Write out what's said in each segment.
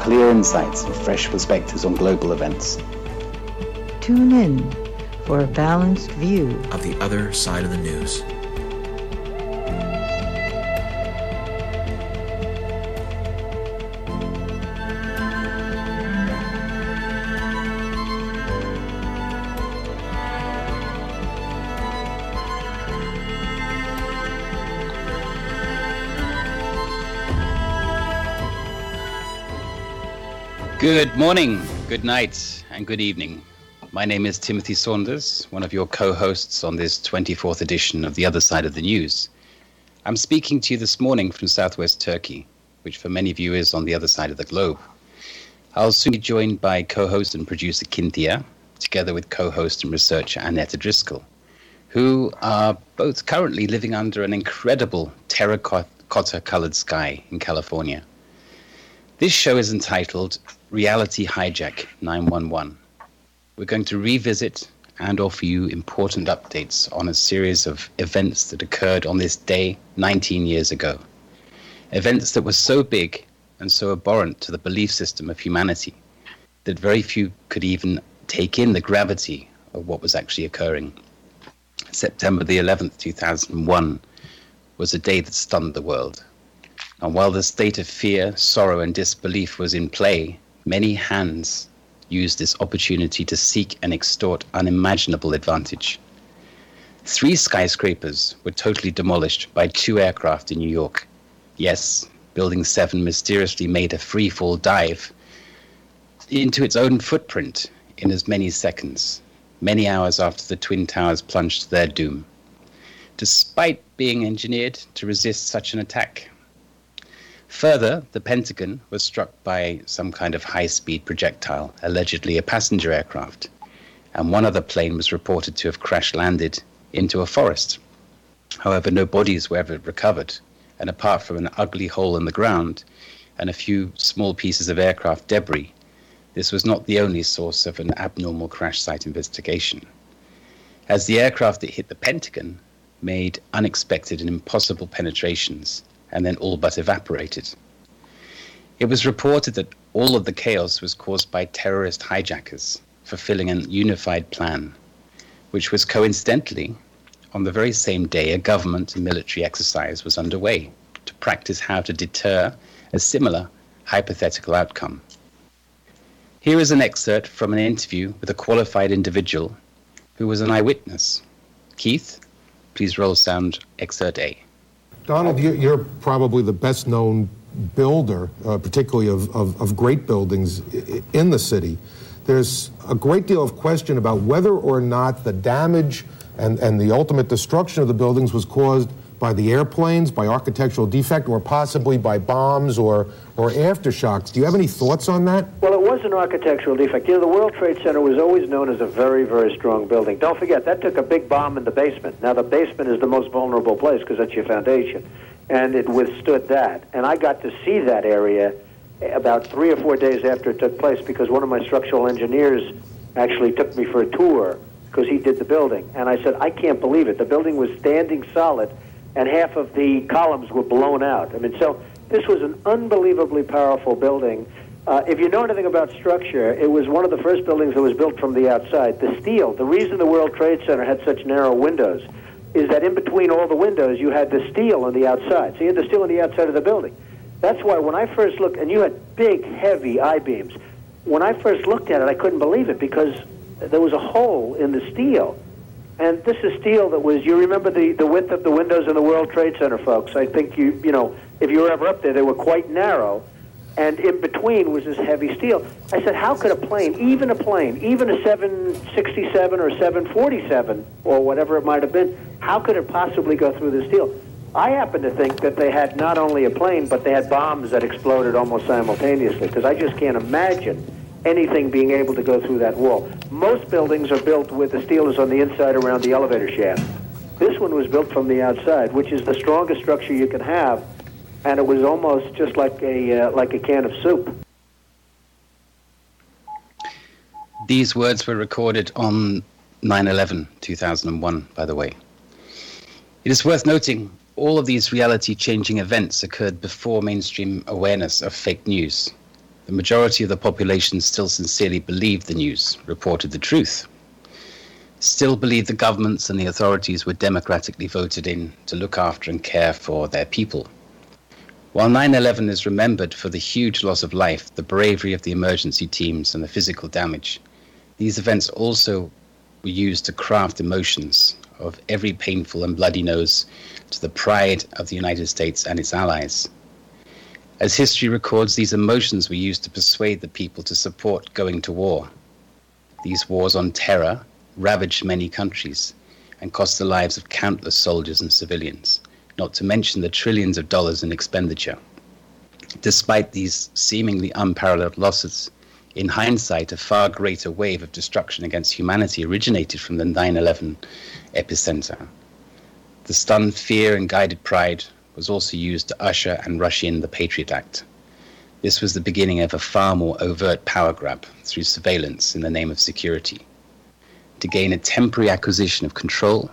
clear insights and fresh perspectives on global events. Tune in for a balanced view of the other side of the news. Good morning, good night, and good evening. My name is Timothy Saunders, one of your co hosts on this 24th edition of The Other Side of the News. I'm speaking to you this morning from southwest Turkey, which for many of you is on the other side of the globe. I'll soon be joined by co host and producer Kynthea, together with co host and researcher Annetta Driscoll, who are both currently living under an incredible terracotta colored sky in California. This show is entitled Reality Hijack 911. We're going to revisit and offer you important updates on a series of events that occurred on this day 19 years ago. Events that were so big and so abhorrent to the belief system of humanity that very few could even take in the gravity of what was actually occurring. September the 11th, 2001 was a day that stunned the world. And while the state of fear, sorrow, and disbelief was in play, Many hands used this opportunity to seek and extort unimaginable advantage. Three skyscrapers were totally demolished by two aircraft in New York. Yes, Building 7 mysteriously made a free fall dive into its own footprint in as many seconds, many hours after the Twin Towers plunged to their doom. Despite being engineered to resist such an attack, Further, the Pentagon was struck by some kind of high speed projectile, allegedly a passenger aircraft, and one other plane was reported to have crash landed into a forest. However, no bodies were ever recovered, and apart from an ugly hole in the ground and a few small pieces of aircraft debris, this was not the only source of an abnormal crash site investigation. As the aircraft that hit the Pentagon made unexpected and impossible penetrations, and then all but evaporated. It was reported that all of the chaos was caused by terrorist hijackers fulfilling a unified plan, which was coincidentally on the very same day a government and military exercise was underway to practice how to deter a similar hypothetical outcome. Here is an excerpt from an interview with a qualified individual who was an eyewitness. Keith, please roll sound excerpt A. Donald, you're probably the best known builder, uh, particularly of, of, of, great buildings in the city. There's a great deal of question about whether or not the damage and, and the ultimate destruction of the buildings was caused by the airplanes, by architectural defect, or possibly by bombs or, or aftershocks. Do you have any thoughts on that? Well, it was an architectural defect. You know, the World Trade Center was always known as a very, very strong building. Don't forget, that took a big bomb in the basement. Now, the basement is the most vulnerable place because that's your foundation. And it withstood that. And I got to see that area about three or four days after it took place because one of my structural engineers actually took me for a tour because he did the building. And I said, I can't believe it. The building was standing solid and half of the columns were blown out. I mean, so this was an unbelievably powerful building. Uh, if you know anything about structure, it was one of the first buildings that was built from the outside. The steel, the reason the World Trade Center had such narrow windows is that in between all the windows you had the steel on the outside. So you had the steel on the outside of the building. That's why when I first looked, and you had big, heavy I beams. When I first looked at it, I couldn't believe it because there was a hole in the steel. And this is steel that was, you remember the, the width of the windows in the World Trade Center, folks. I think you, you know, if you were ever up there, they were quite narrow. And in between was this heavy steel. I said, how could a plane, even a plane, even a 767 or 747 or whatever it might have been, how could it possibly go through the steel? I happen to think that they had not only a plane, but they had bombs that exploded almost simultaneously, because I just can't imagine anything being able to go through that wall. Most buildings are built with the steel is on the inside around the elevator shaft. This one was built from the outside, which is the strongest structure you can have, and it was almost just like a uh, like a can of soup. These words were recorded on 9/11 2001, by the way. It is worth noting all of these reality changing events occurred before mainstream awareness of fake news. The majority of the population still sincerely believed the news, reported the truth, still believed the governments and the authorities were democratically voted in to look after and care for their people. While 9 11 is remembered for the huge loss of life, the bravery of the emergency teams, and the physical damage, these events also were used to craft emotions of every painful and bloody nose to the pride of the United States and its allies. As history records, these emotions were used to persuade the people to support going to war. These wars on terror ravaged many countries and cost the lives of countless soldiers and civilians, not to mention the trillions of dollars in expenditure. Despite these seemingly unparalleled losses, in hindsight, a far greater wave of destruction against humanity originated from the 9 11 epicenter. The stunned fear and guided pride was also used to usher and rush in the Patriot Act. This was the beginning of a far more overt power grab through surveillance in the name of security to gain a temporary acquisition of control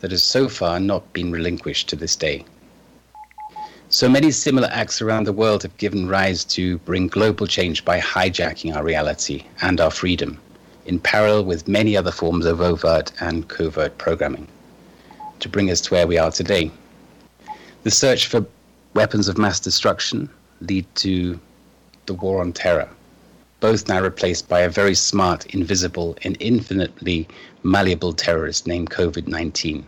that has so far not been relinquished to this day. So many similar acts around the world have given rise to bring global change by hijacking our reality and our freedom, in parallel with many other forms of overt and covert programming to bring us to where we are today. The search for weapons of mass destruction lead to the war on terror, both now replaced by a very smart, invisible, and infinitely malleable terrorist named COVID 19.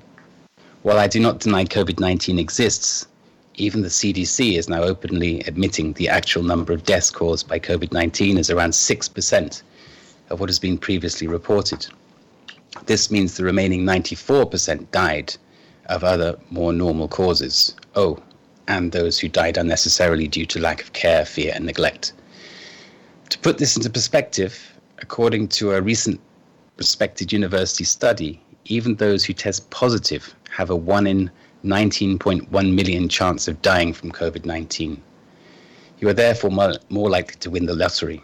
While I do not deny COVID 19 exists, even the CDC is now openly admitting the actual number of deaths caused by COVID 19 is around 6% of what has been previously reported. This means the remaining 94% died of other more normal causes. Oh, and those who died unnecessarily due to lack of care, fear, and neglect. To put this into perspective, according to a recent respected university study, even those who test positive have a 1 in 19.1 million chance of dying from COVID 19. You are therefore more, likely to win the lottery.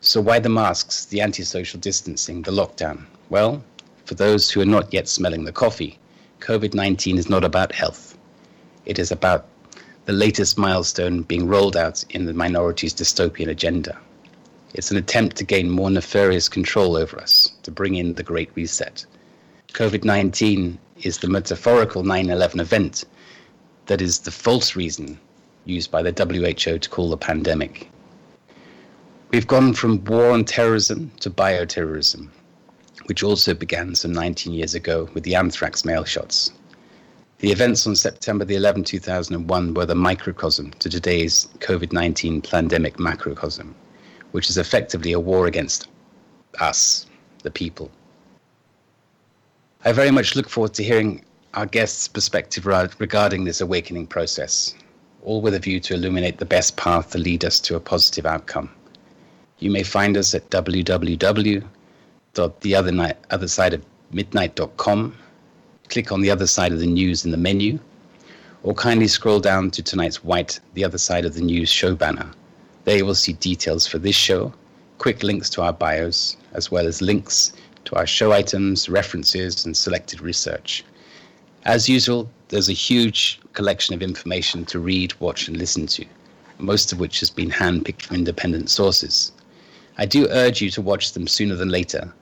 So, why the masks, the antisocial distancing, the lockdown? Well, for those who are not yet smelling the coffee, COVID 19 is not about health. It is about the latest milestone being rolled out in the minority's dystopian agenda. It's an attempt to gain more nefarious control over us, to bring in the Great Reset. COVID 19 is the metaphorical 9 11 event that is the false reason used by the WHO to call the pandemic. We've gone from war on terrorism to bioterrorism, which also began some 19 years ago with the anthrax mail shots. The events on September the 11th, 2001 were the microcosm to today's COVID 19 pandemic macrocosm, which is effectively a war against us, the people. I very much look forward to hearing our guest's perspective regarding this awakening process, all with a view to illuminate the best path to lead us to a positive outcome. You may find us at www the other night, other side of midnight.com. Click on the other side of the news in the menu, or kindly scroll down to tonight's white, the other side of the news show banner. There you will see details for this show, quick links to our bios, as well as links to our show items, references, and selected research. As usual, there's a huge collection of information to read, watch, and listen to, most of which has been handpicked from independent sources. I do urge you to watch them sooner than later,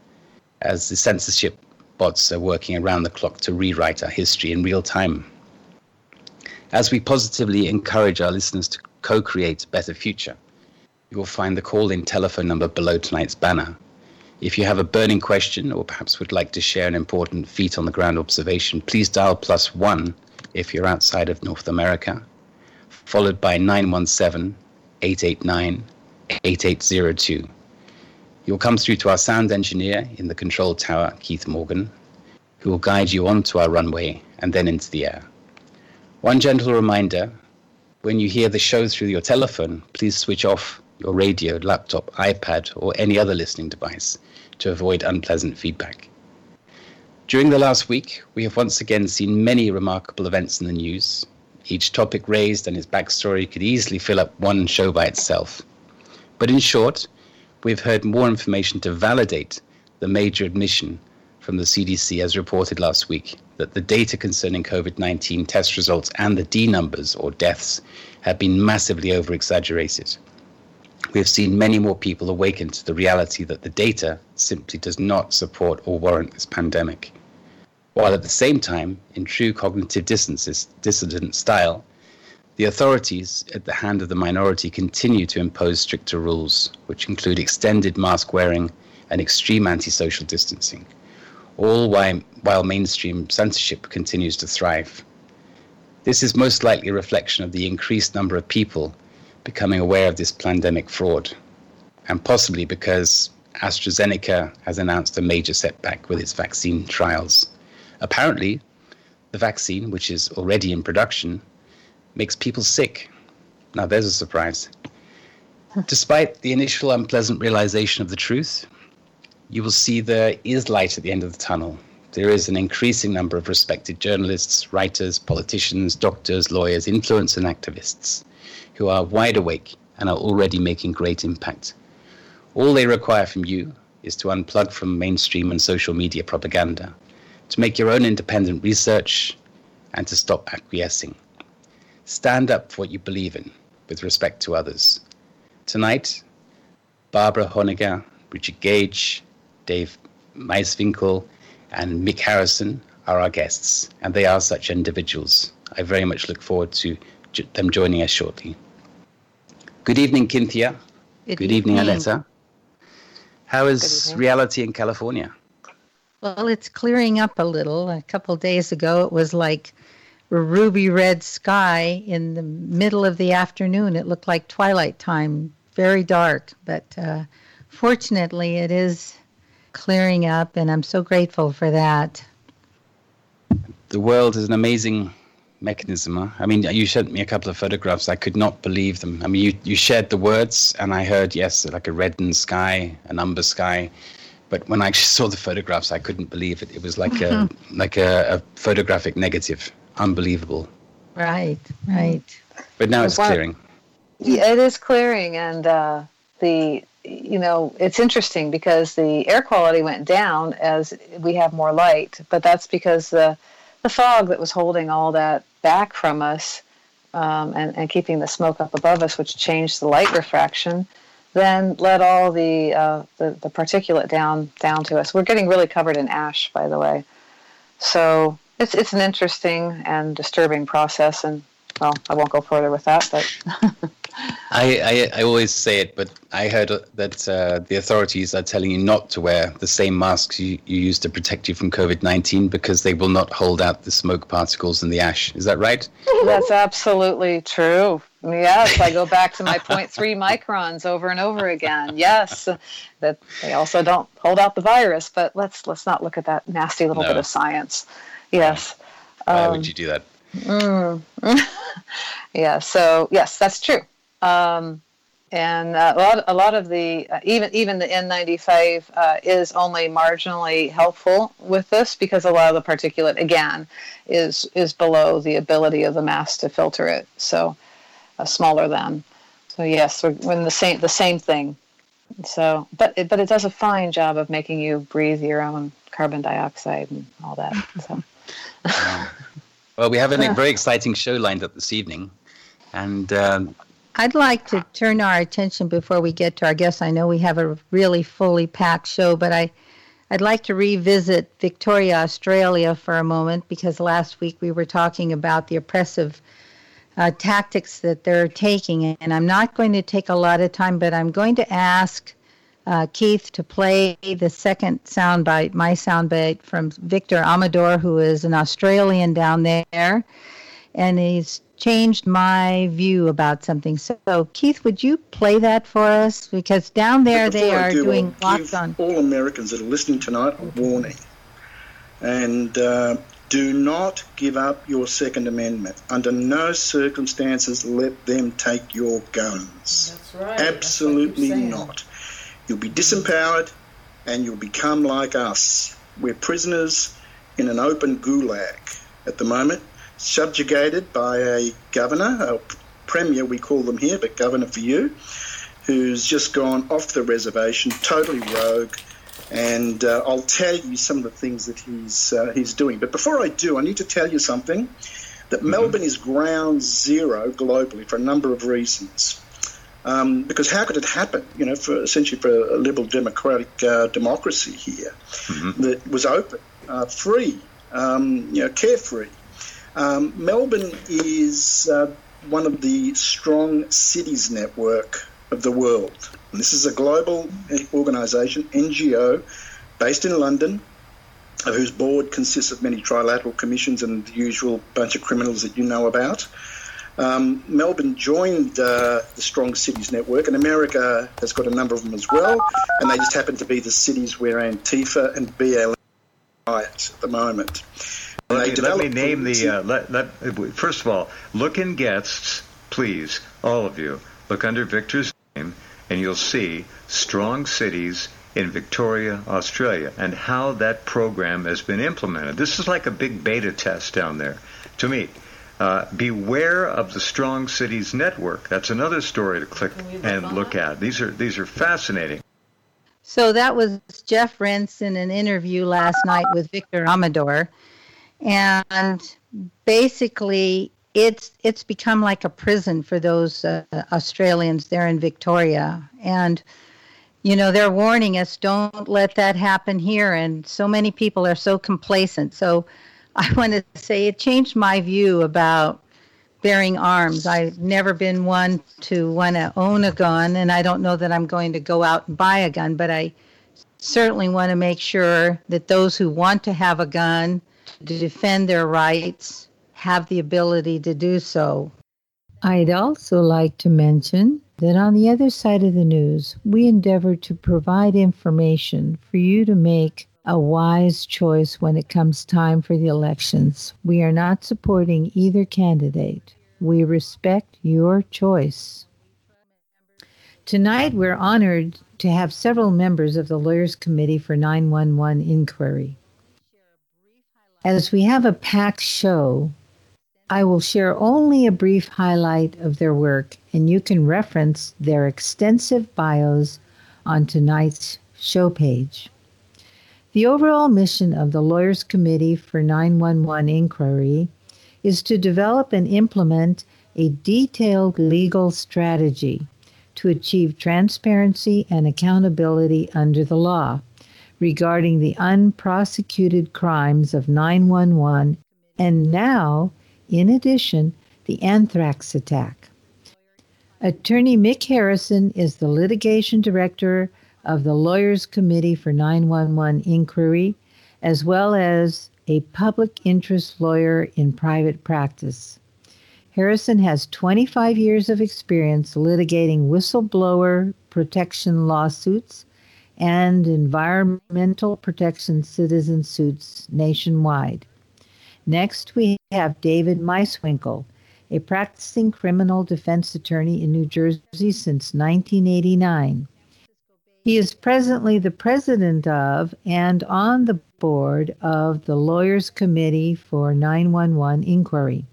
as the censorship bots are working around the clock to rewrite our history in real time. As we positively encourage our listeners to co create a better future, you will find the call in telephone number below tonight's banner. If you have a burning question or perhaps would like to share an important feat on the ground observation, please dial plus one if you're outside of North America, followed by 917 889 8802. You'll come through to our sound engineer in the control tower, Keith Morgan, who will guide you onto our runway and then into the air. One gentle reminder when you hear the show through your telephone, please switch off your radio, laptop, iPad, or any other listening device to avoid unpleasant feedback. During the last week, we have once again seen many remarkable events in the news. Each topic raised and its backstory could easily fill up one show by itself. But in short, we've heard more information to validate the major admission from the CDC as reported last week that the data concerning COVID 19 test results and the D numbers or deaths have been massively over exaggerated we have seen many more people awaken to the reality that the data simply does not support or warrant this pandemic. While at the same time, in true cognitive dissident style, the authorities at the hand of the minority continue to impose stricter rules, which include extended mask wearing and extreme antisocial distancing, all while, while mainstream censorship continues to thrive. This is most likely a reflection of the increased number of people becoming aware of this pandemic fraud, and possibly because AstraZeneca has announced a major setback with its vaccine trials. Apparently, the vaccine, which is already in production, makes people sick. Now, there's a surprise. Despite the initial unpleasant realization of the truth, you will see there is light at the end of the tunnel. There is an increasing number of respected journalists, writers, politicians, doctors, lawyers, influencers, and activists who are wide awake and are already making great impact. All they require from you is to unplug from mainstream and social media propaganda, to make your own independent research, and to stop acquiescing. Stand up for what you believe in with respect to others. Tonight, Barbara Honegger, Richard Gage, Dave Meiswinkle, and Mick Harrison are our guests, and they are such individuals. I very much look forward to them joining us shortly. Good evening, Kynthea. Good, Good evening, evening, Annetta. How is reality in California? Well, it's clearing up a little. A couple days ago, it was like ruby red sky in the middle of the afternoon. It looked like twilight time, very dark. But uh, fortunately, it is clearing up, and I'm so grateful for that. The world is an amazing mechanism. Huh? I mean, you sent me a couple of photographs. I could not believe them. I mean, you, you shared the words, and I heard, yes, like a reddened sky, an umber sky. But when I actually saw the photographs, I couldn't believe it. It was like a like a, a, photographic negative. Unbelievable. Right, right. But now it's clearing. Yeah, it is clearing, and uh, the you know it's interesting because the air quality went down as we have more light, but that's because the the fog that was holding all that back from us um, and, and keeping the smoke up above us, which changed the light refraction, then let all the, uh, the, the particulate down down to us. We're getting really covered in ash, by the way. So it's it's an interesting and disturbing process, and well, I won't go further with that, but. I, I, I, always say it, but I heard that uh, the authorities are telling you not to wear the same masks you, you use to protect you from COVID 19 because they will not hold out the smoke particles and the ash. Is that right? That's absolutely true. Yes, I go back to my 0.3 microns over and over again. Yes, that they also don't hold out the virus, but let's let's not look at that nasty little no. bit of science. Yes. Why um, would you do that? Mm. yeah. So yes, that's true. Um, and uh, a lot, a lot of the uh, even even the N95 uh, is only marginally helpful with this because a lot of the particulate again is is below the ability of the mask to filter it, so uh, smaller than. So yes, we're, we're in the same the same thing. So, but it, but it does a fine job of making you breathe your own carbon dioxide and all that. So. well, we have a very exciting show lined up this evening, and. Um, I'd like to turn our attention before we get to our guests. I know we have a really fully packed show, but I, I'd like to revisit Victoria, Australia for a moment because last week we were talking about the oppressive uh, tactics that they're taking. And I'm not going to take a lot of time, but I'm going to ask uh, Keith to play the second soundbite, my soundbite from Victor Amador, who is an Australian down there, and he's changed my view about something. So, Keith, would you play that for us? Because down there they are do, doing I'll lots on. All Americans that are listening tonight a warning. And uh, do not give up your Second Amendment. Under no circumstances let them take your guns. That's right. Absolutely That's what you're saying. not. You'll be disempowered and you'll become like us. We're prisoners in an open gulag at the moment, subjugated by a governor, a premier we call them here, but governor for you, who's just gone off the reservation, totally rogue. And uh, I'll tell you some of the things that he's uh, he's doing. But before I do, I need to tell you something that Melbourne is ground zero globally for a number of reasons. Um, because how could it happen? You know, for essentially for a liberal democratic uh, democracy here that was open, uh, free, um, you know, carefree. Um, Melbourne is uh, one of the strong cities network of the world. And this is a global organisation, NGO, based in London, whose board consists of many trilateral commissions and the usual bunch of criminals that you know about. Um, Melbourne joined uh, the Strong Cities Network, and America has got a number of them as well, and they just happen to be the cities where Antifa and BLM riot at the moment. And Let they me, let me name the. Uh, let, let, first of all, look in guests, please, all of you. Look under Victor's name, and you'll see strong cities in Victoria, Australia, and how that program has been implemented. This is like a big beta test down there, to me. Uh, beware of the Strong Cities Network. That's another story to click and look at. These are these are fascinating. So that was Jeff Rense in an interview last night with Victor Amador, and basically it's it's become like a prison for those uh, Australians there in Victoria, and you know they're warning us don't let that happen here, and so many people are so complacent. So I want to say it changed my view about bearing arms. I've never been one to want to own a gun, and I don't know that I'm going to go out and buy a gun, but I certainly want to make sure that those who want to have a gun to defend their rights have the ability to do so. I'd also like to mention that on the other side of the news, we endeavor to provide information for you to make a wise choice when it comes time for the elections. We are not supporting either candidate. We respect your choice. Tonight, we're honored to have several members of the Lawyers Committee for 911 Inquiry. As we have a packed show, I will share only a brief highlight of their work, and you can reference their extensive bios on tonight's show page. The overall mission of the Lawyers Committee for 911 Inquiry is to develop and implement a detailed legal strategy to achieve transparency and accountability under the law regarding the unprosecuted crimes of 911 and now, in addition, the anthrax attack. Attorney Mick Harrison is the litigation director of the Lawyers Committee for 911 Inquiry, as well as a public interest lawyer in private practice. Harrison has 25 years of experience litigating whistleblower protection lawsuits and environmental protection citizen suits nationwide. Next, we have David Meiswinkle, a practicing criminal defense attorney in New Jersey since 1989. He is presently the president of and on the board of the Lawyers Committee for 911 Inquiry.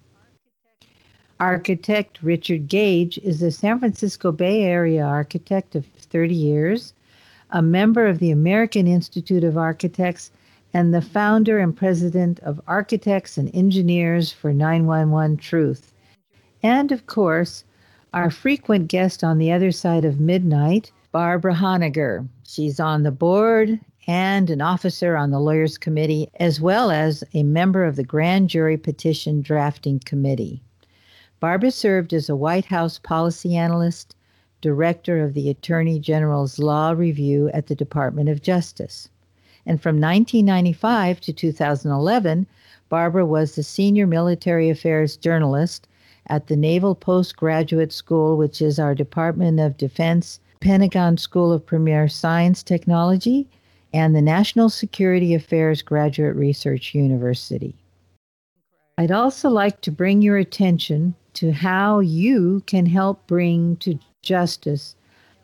Architect Richard Gage is a San Francisco Bay Area architect of 30 years, a member of the American Institute of Architects, and the founder and president of Architects and Engineers for 911 Truth. And of course, our frequent guest on the other side of midnight, Barbara Honegger. She's on the board and an officer on the Lawyers Committee, as well as a member of the Grand Jury Petition Drafting Committee. Barbara served as a White House policy analyst, director of the Attorney General's Law Review at the Department of Justice. And from 1995 to 2011, Barbara was the senior military affairs journalist at the Naval Postgraduate School, which is our Department of Defense Pentagon School of Premier Science Technology, and the National Security Affairs Graduate Research University. I'd also like to bring your attention to how you can help bring to justice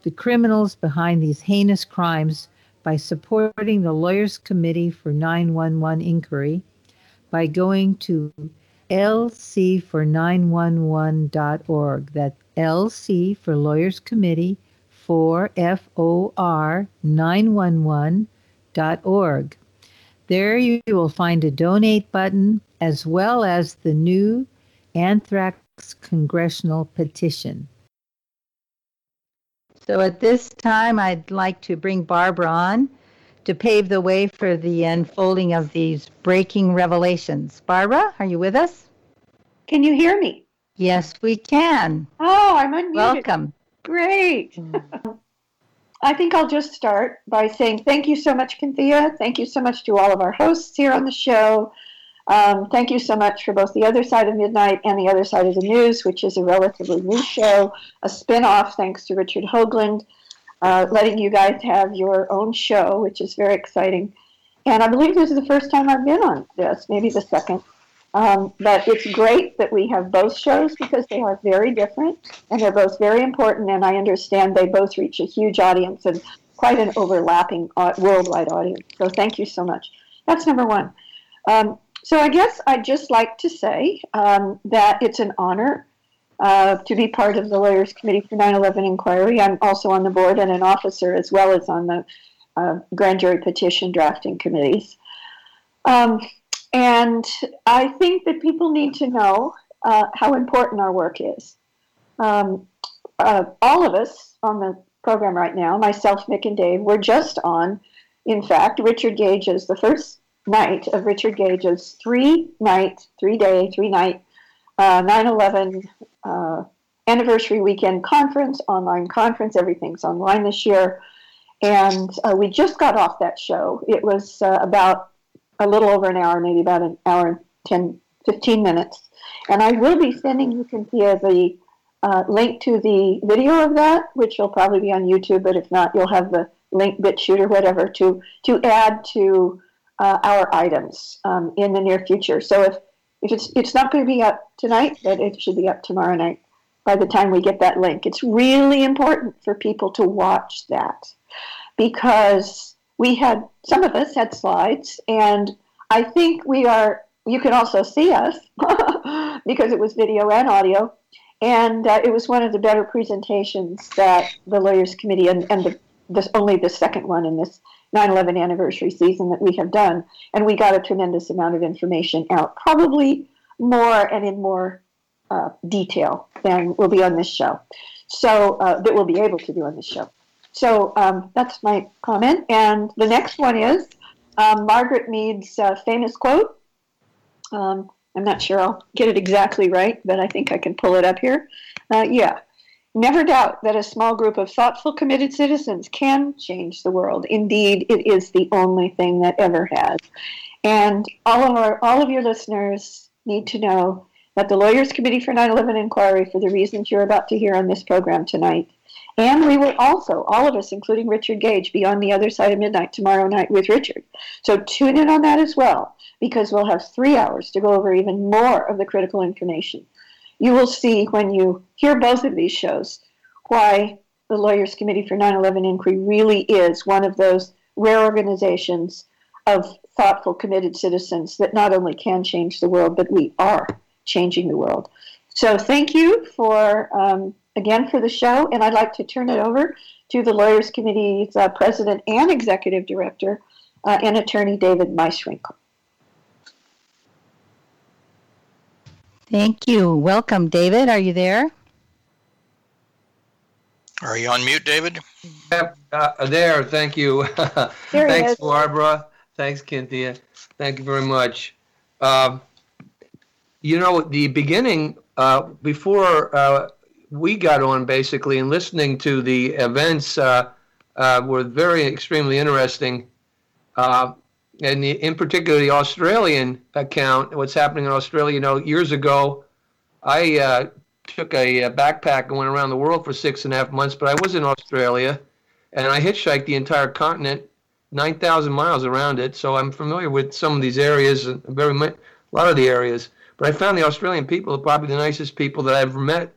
the criminals behind these heinous crimes by supporting the Lawyers Committee for 911 Inquiry by going to lc for911.org. That's LC for Lawyers Committee for FOR 911.org. There you will find a donate button as well as the new anthrax congressional petition. So at this time, I'd like to bring Barbara on to pave the way for the unfolding of these breaking revelations. Barbara, are you with us? Can you hear me? Yes, we can. Oh, I'm unmuted. Welcome. Great. I think I'll just start by saying thank you so much, Kynthea. Thank you so much to all of our hosts here on the show. Um, thank you so much for both The Other Side of Midnight and The Other Side of the News, which is a relatively new show, a spin off thanks to Richard Hoagland, uh, letting you guys have your own show, which is very exciting. And I believe this is the first time I've been on this, maybe the second. Um, but it's great that we have both shows because they are very different and they're both very important. And I understand they both reach a huge audience and quite an overlapping uh, worldwide audience. So thank you so much. That's number one. Um, so I guess I'd just like to say um, that it's an honor uh, to be part of the Lawyers Committee for 9 11 inquiry. I'm also on the board and an officer as well as on the uh, grand jury petition drafting committees. Um, and I think that people need to know uh, how important our work is. Um, uh, all of us on the program right now, myself, Mick, and Dave, we're just on, in fact, Richard Gage's, the first night of Richard Gage's three night, three day, three night uh, 9 11 uh, anniversary weekend conference, online conference. Everything's online this year. And uh, we just got off that show. It was uh, about a little over an hour, maybe about an hour and 10, 15 minutes. And I will be sending you, Kynthea, the uh, link to the video of that, which will probably be on YouTube, but if not, you'll have the link, BitChute, or whatever, to, to add to uh, our items um, in the near future. So if, if it's, it's not going to be up tonight, but it should be up tomorrow night by the time we get that link. It's really important for people to watch that because we had some of us had slides, and I think we are. You can also see us because it was video and audio, and uh, it was one of the better presentations that the Lawyers Committee and, and the, this only the second one in this 9/11 anniversary season that we have done, and we got a tremendous amount of information out, probably more and in more uh, detail than will be on this show. So uh, that we'll be able to do on this show. So um, that's my comment. And the next one is um, Margaret Mead's uh, famous quote. Um, I'm not sure I'll get it exactly right, but I think I can pull it up here. Uh, yeah. Never doubt that a small group of thoughtful, committed citizens can change the world. Indeed, it is the only thing that ever has. And all of our, all of your listeners need to know that the Lawyers Committee for 9/11 Inquiry, for the reasons you're about to hear on this program tonight, and we will also, all of us, including Richard Gage, be on the other side of midnight tomorrow night with Richard. So tune in on that as well, because we'll have three hours to go over even more of the critical information. You will see when you hear both of these shows why the Lawyers Committee for 9 11 Inquiry really is one of those rare organizations of thoughtful, committed citizens that not only can change the world, but we are changing the world. So thank you for. Um, again for the show, and I'd like to turn it over to the Lawyers Committee's uh, President and Executive Director uh, and Attorney David Meiswinkle. Thank you. Welcome, David. Are you there? Are you on mute, David? Yep, uh, there. Thank you. Thanks, Barbara. Thanks, Kynthea. Thank you very much. Um, you know, the beginning, uh, before uh, we got on basically and listening to the events uh, uh, were very extremely interesting. Uh, and the, in particular, the Australian account, what's happening in Australia. You know, years ago, I uh, took a, a, backpack and went around the world for six and a half months, but I was in Australia and I hitchhiked the entire continent, 9,000 miles around it. So I'm familiar with some of these areas, very much, a lot of the areas. But I found the Australian people are probably the nicest people that I've ever met.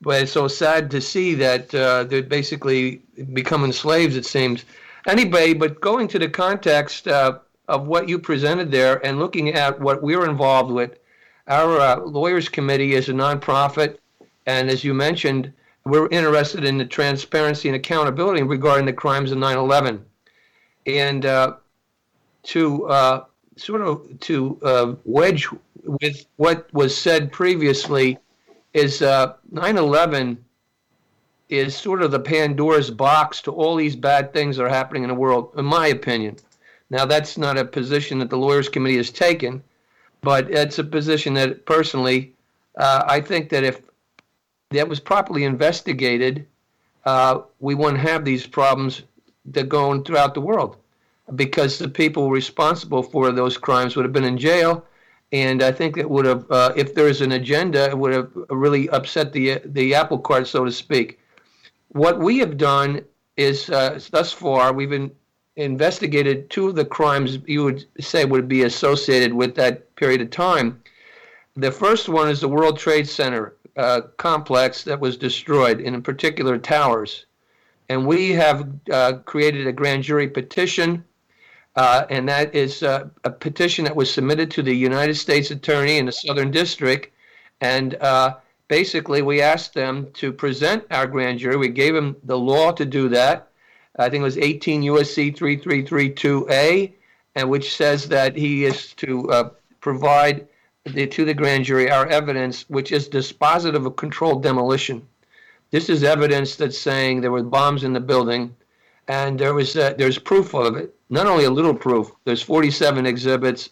But it's so sad to see that uh, they're basically becoming slaves, it seems. Anyway, but going to the context uh, of what you presented there and looking at what we're involved with, our uh, lawyers committee is a nonprofit, and as you mentioned, we're interested in the transparency and accountability regarding the crimes of 9/11, and uh, to uh, sort of to uh, wedge with what was said previously is 9/11 uh, is sort of the Pandora's box to all these bad things that are happening in the world, in my opinion. Now, that's not a position that the Lawyers Committee has taken, but it's a position that personally, uh, I think that if that was properly investigated, uh, we wouldn't have these problems that go on throughout the world because the people responsible for those crimes would have been in jail. And I think it would have, uh, if there's an agenda, it would have really upset the the apple cart, so to speak what we have done is uh, thus far we've been investigated two of the crimes you would say would be associated with that period of time. The first one is the World Trade Center uh, complex that was destroyed, in particular towers. And we have uh, created a grand jury petition, uh, and that is uh, a petition that was submitted to the United States Attorney in the Southern District. And uh, basically, we asked them to present our grand jury. We gave them the law to do that. I think it was 18 USC 3332A, and which says that he is to uh, provide the, to the grand jury our evidence, which is dispositive of controlled demolition. This is evidence that's saying there were bombs in the building, and there was uh, there's proof of it. Not only a little proof. There's 47 exhibits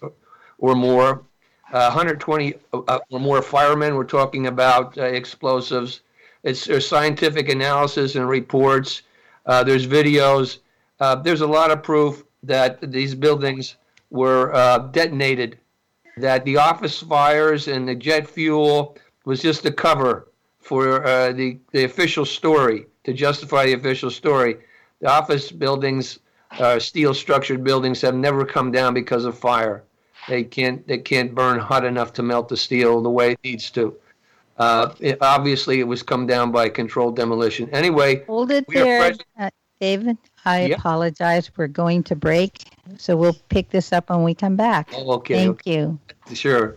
or more 120 uh, uh, or more firemen. We're talking about uh, explosives. It's there's scientific analysis and reports. Uh, there's videos. Uh, there's a lot of proof that these buildings were detonated. That the office fires and the jet fuel was just a cover for the the official story to justify the official story. The office buildings, steel structured buildings, have never come down because of fire. They can't they can't burn hot enough to melt the steel the way it needs to. Uh, it, obviously, it was come down by controlled demolition. Anyway, hold it there, uh, David. I yep. apologize. We're going to break, so we'll pick this up when we come back. Oh, okay. Thank okay. you. Sure.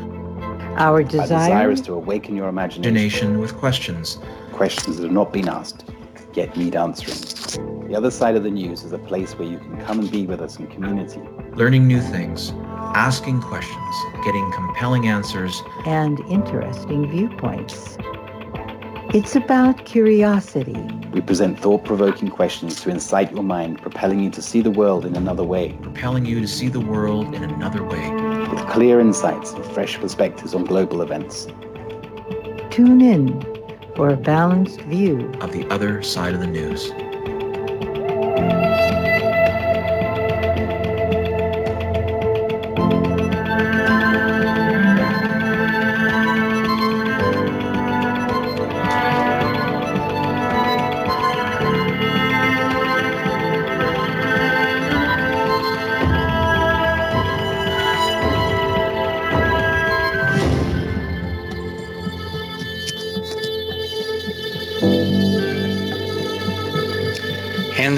our desire, desire is to awaken your imagination with questions. Questions that have not been asked, yet need answering. The other side of the news is a place where you can come and be with us in community. Learning new things, asking questions, getting compelling answers, and interesting viewpoints. It's about curiosity. We present thought provoking questions to incite your mind, propelling you to see the world in another way. Propelling you to see the world in another way. With clear insights and fresh perspectives on global events. Tune in for a balanced view of the other side of the news.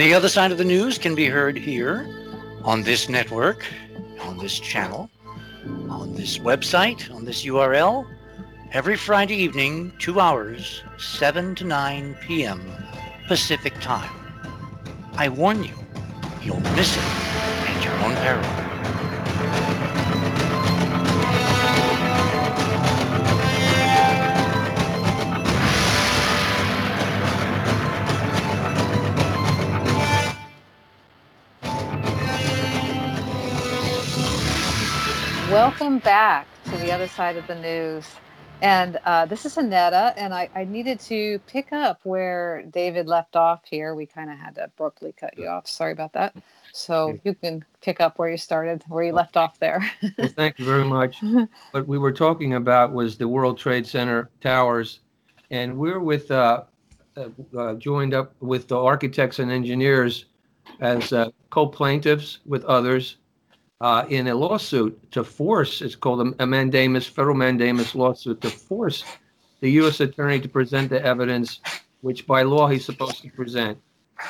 The other side of the news can be heard here on this network, on this channel, on this website, on this URL, every Friday evening, two hours, 7 to 9 p.m. Pacific Time. I warn you, you'll miss it at your own peril. Welcome back to the other side of the news. And uh, this is Annetta, and I, I needed to pick up where David left off here. We kind of had to abruptly cut you off. Sorry about that. So you can pick up where you started, where you left off there. Well, thank you very much. What we were talking about was the World Trade Center towers, and we're with uh, uh, uh, joined up with the architects and engineers as uh, co-plaintiffs with others uh, in a lawsuit to force. It's called a, mandamus, federal mandamus lawsuit to force the U.S. attorney to present the evidence, which by law he's supposed to present.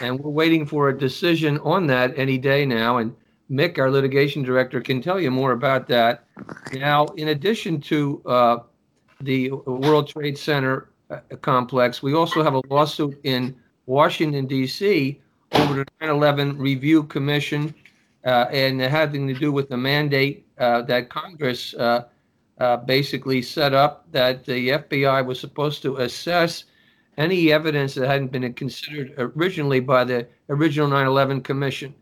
And we're waiting for a decision on that any day now. And Mick, our litigation director, can tell you more about that. Now, in addition to uh, the World Trade Center uh, complex, we also have a lawsuit in Washington, D.C. over the 9 11 Review Commission and having to do with the mandate uh, that Congress uh, uh, basically set up that the FBI was supposed to assess any evidence that hadn't been considered originally by the original 9 11 Commission.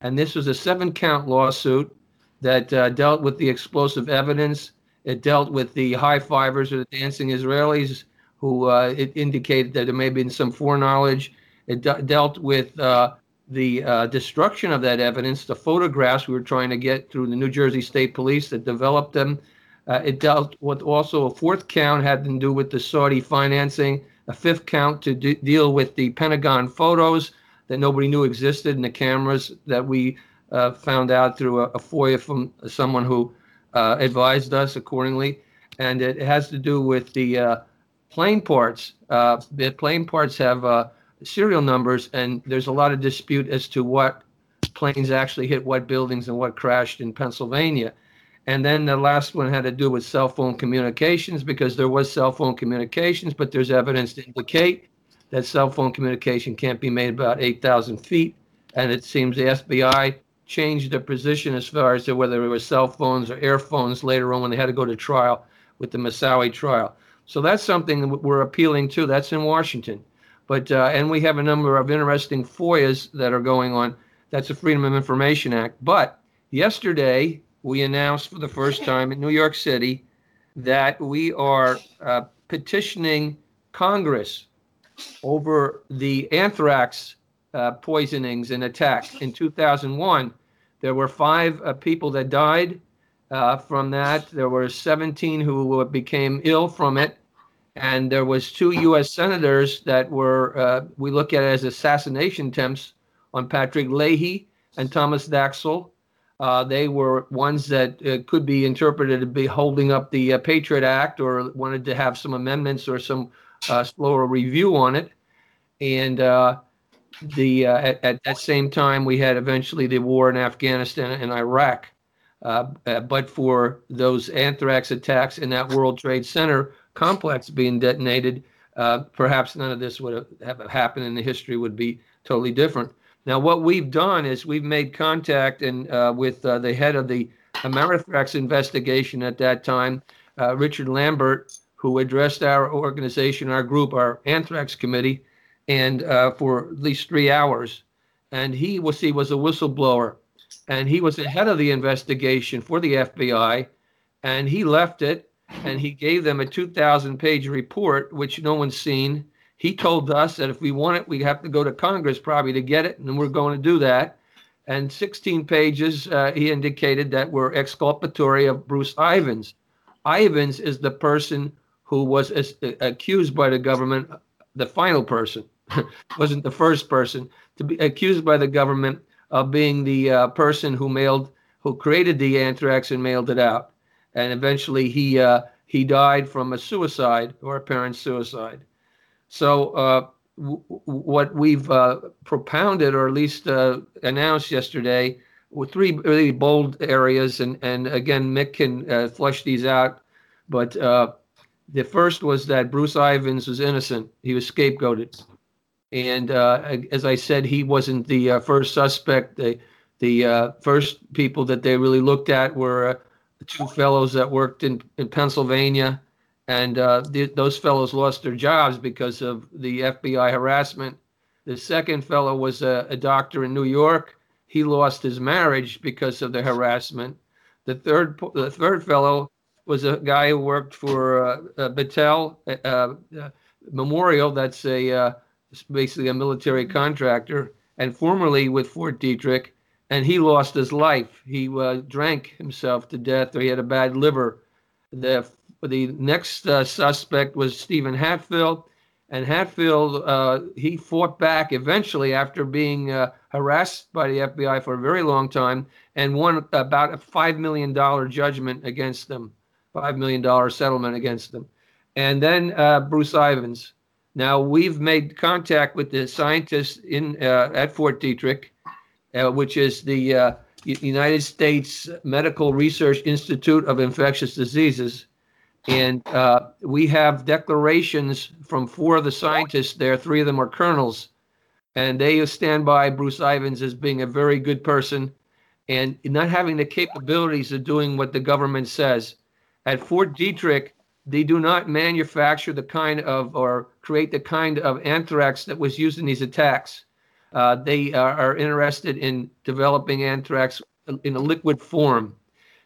And this was a seven count lawsuit that uh, dealt with the explosive evidence. It dealt with the high fivers or the dancing Israelis who uh, it indicated that there may have been some foreknowledge. It de- dealt with uh, the uh, destruction of that evidence, the photographs we were trying to get through the New Jersey State Police that developed them. Uh, it dealt with also a fourth count had to do with the Saudi financing, a fifth count to de- deal with the Pentagon photos that nobody knew existed and the cameras that we uh, found out through a, a, FOIA from someone who uh, advised us accordingly. And it has to do with the uh, plane parts. Uh, the plane parts have serial numbers, and there's a lot of dispute as to what planes actually hit what buildings and what crashed in Pennsylvania. And then the last one had to do with cell phone communications because there was cell phone communications, but there's evidence to indicate that cell phone communication can't be made about 8,000 feet. And it seems the FBI changed their position as far as to whether it was cell phones or airphones later on when they had to go to trial with the Moussaoui trial. So that's something we're appealing to. That's in Washington. But uh, and we have a number of interesting FOIAs that are going on. That's the Freedom of Information Act. But yesterday we announced for the first time in New York City that we are uh, petitioning Congress over the anthrax uh, poisonings and attacks in 2001. There were five uh, people that died uh, from that. There were 17 who became ill from it and there was two U.S. senators that were uh, we look at as assassination attempts on Patrick Leahy and Thomas Daschle. Uh, they were ones that uh, could be interpreted to be holding up the uh, Patriot Act or wanted to have some amendments or some uh, slower review on it. And uh, the at, at that same time, we had eventually the war in Afghanistan and Iraq. but for those anthrax attacks in that World Trade Center, complex being detonated, uh, perhaps none of this would have happened and the history would be totally different. Now, what we've done is we've made contact and uh, with uh, the head of the Amerithrax investigation at that time, uh, Richard Lambert, who addressed our organization, our group, our anthrax committee, and uh, for at least three hours. And he was he was a whistleblower, and he was the head of the investigation for the FBI, and he left it and he gave them a 2,000 page report, which no one's seen. He told us that if we want it, we have to go to Congress probably to get it, and we're going to do that. And 16 pages, uh, he indicated that were exculpatory of Bruce Ivins. Ivins is the person who was as, uh, accused by the government, the final person, wasn't the first person to be accused by the government of being the uh, person who mailed, who created the anthrax and mailed it out and eventually he uh, he died from a suicide or apparent suicide. So uh, w- what we've uh, propounded, or at least uh, announced yesterday, were three really bold areas, and and again, Mick can uh, flush these out. But uh, the first was that Bruce Ivins was innocent; he was scapegoated, and as I said, he wasn't the first suspect. The the first people that they really looked at were uh, two fellows that worked in in Pennsylvania, and th- those fellows lost their jobs because of the FBI harassment. The second fellow was a, a doctor in New York he lost his marriage because of the harassment. The third, the third fellow was a guy who worked for uh, uh, Battelle uh, uh, Memorial. That's a uh, basically a military contractor, and formerly with Fort Detrick. And he lost his life. He uh, drank himself to death, or he had a bad liver. The the next suspect was Steven Hatfill and Hatfield, uh, he fought back eventually after being uh, harassed by the FBI for a very long time and won about a $5 million judgment against them, $5 million settlement against them. And then uh, Bruce Ivins. Now, we've made contact with the scientists in uh, at Fort Detrick, uh, which is the uh, United States Medical Research Institute of Infectious Diseases and uh, we have declarations from four of the scientists there. Three of them are colonels. And they stand by Bruce Ivins as being a very good person and not having the capabilities of doing what the government says. At Fort Detrick, they do not manufacture the kind of or create the kind of anthrax that was used in these attacks. Uh, they are, are interested in developing anthrax in a liquid form.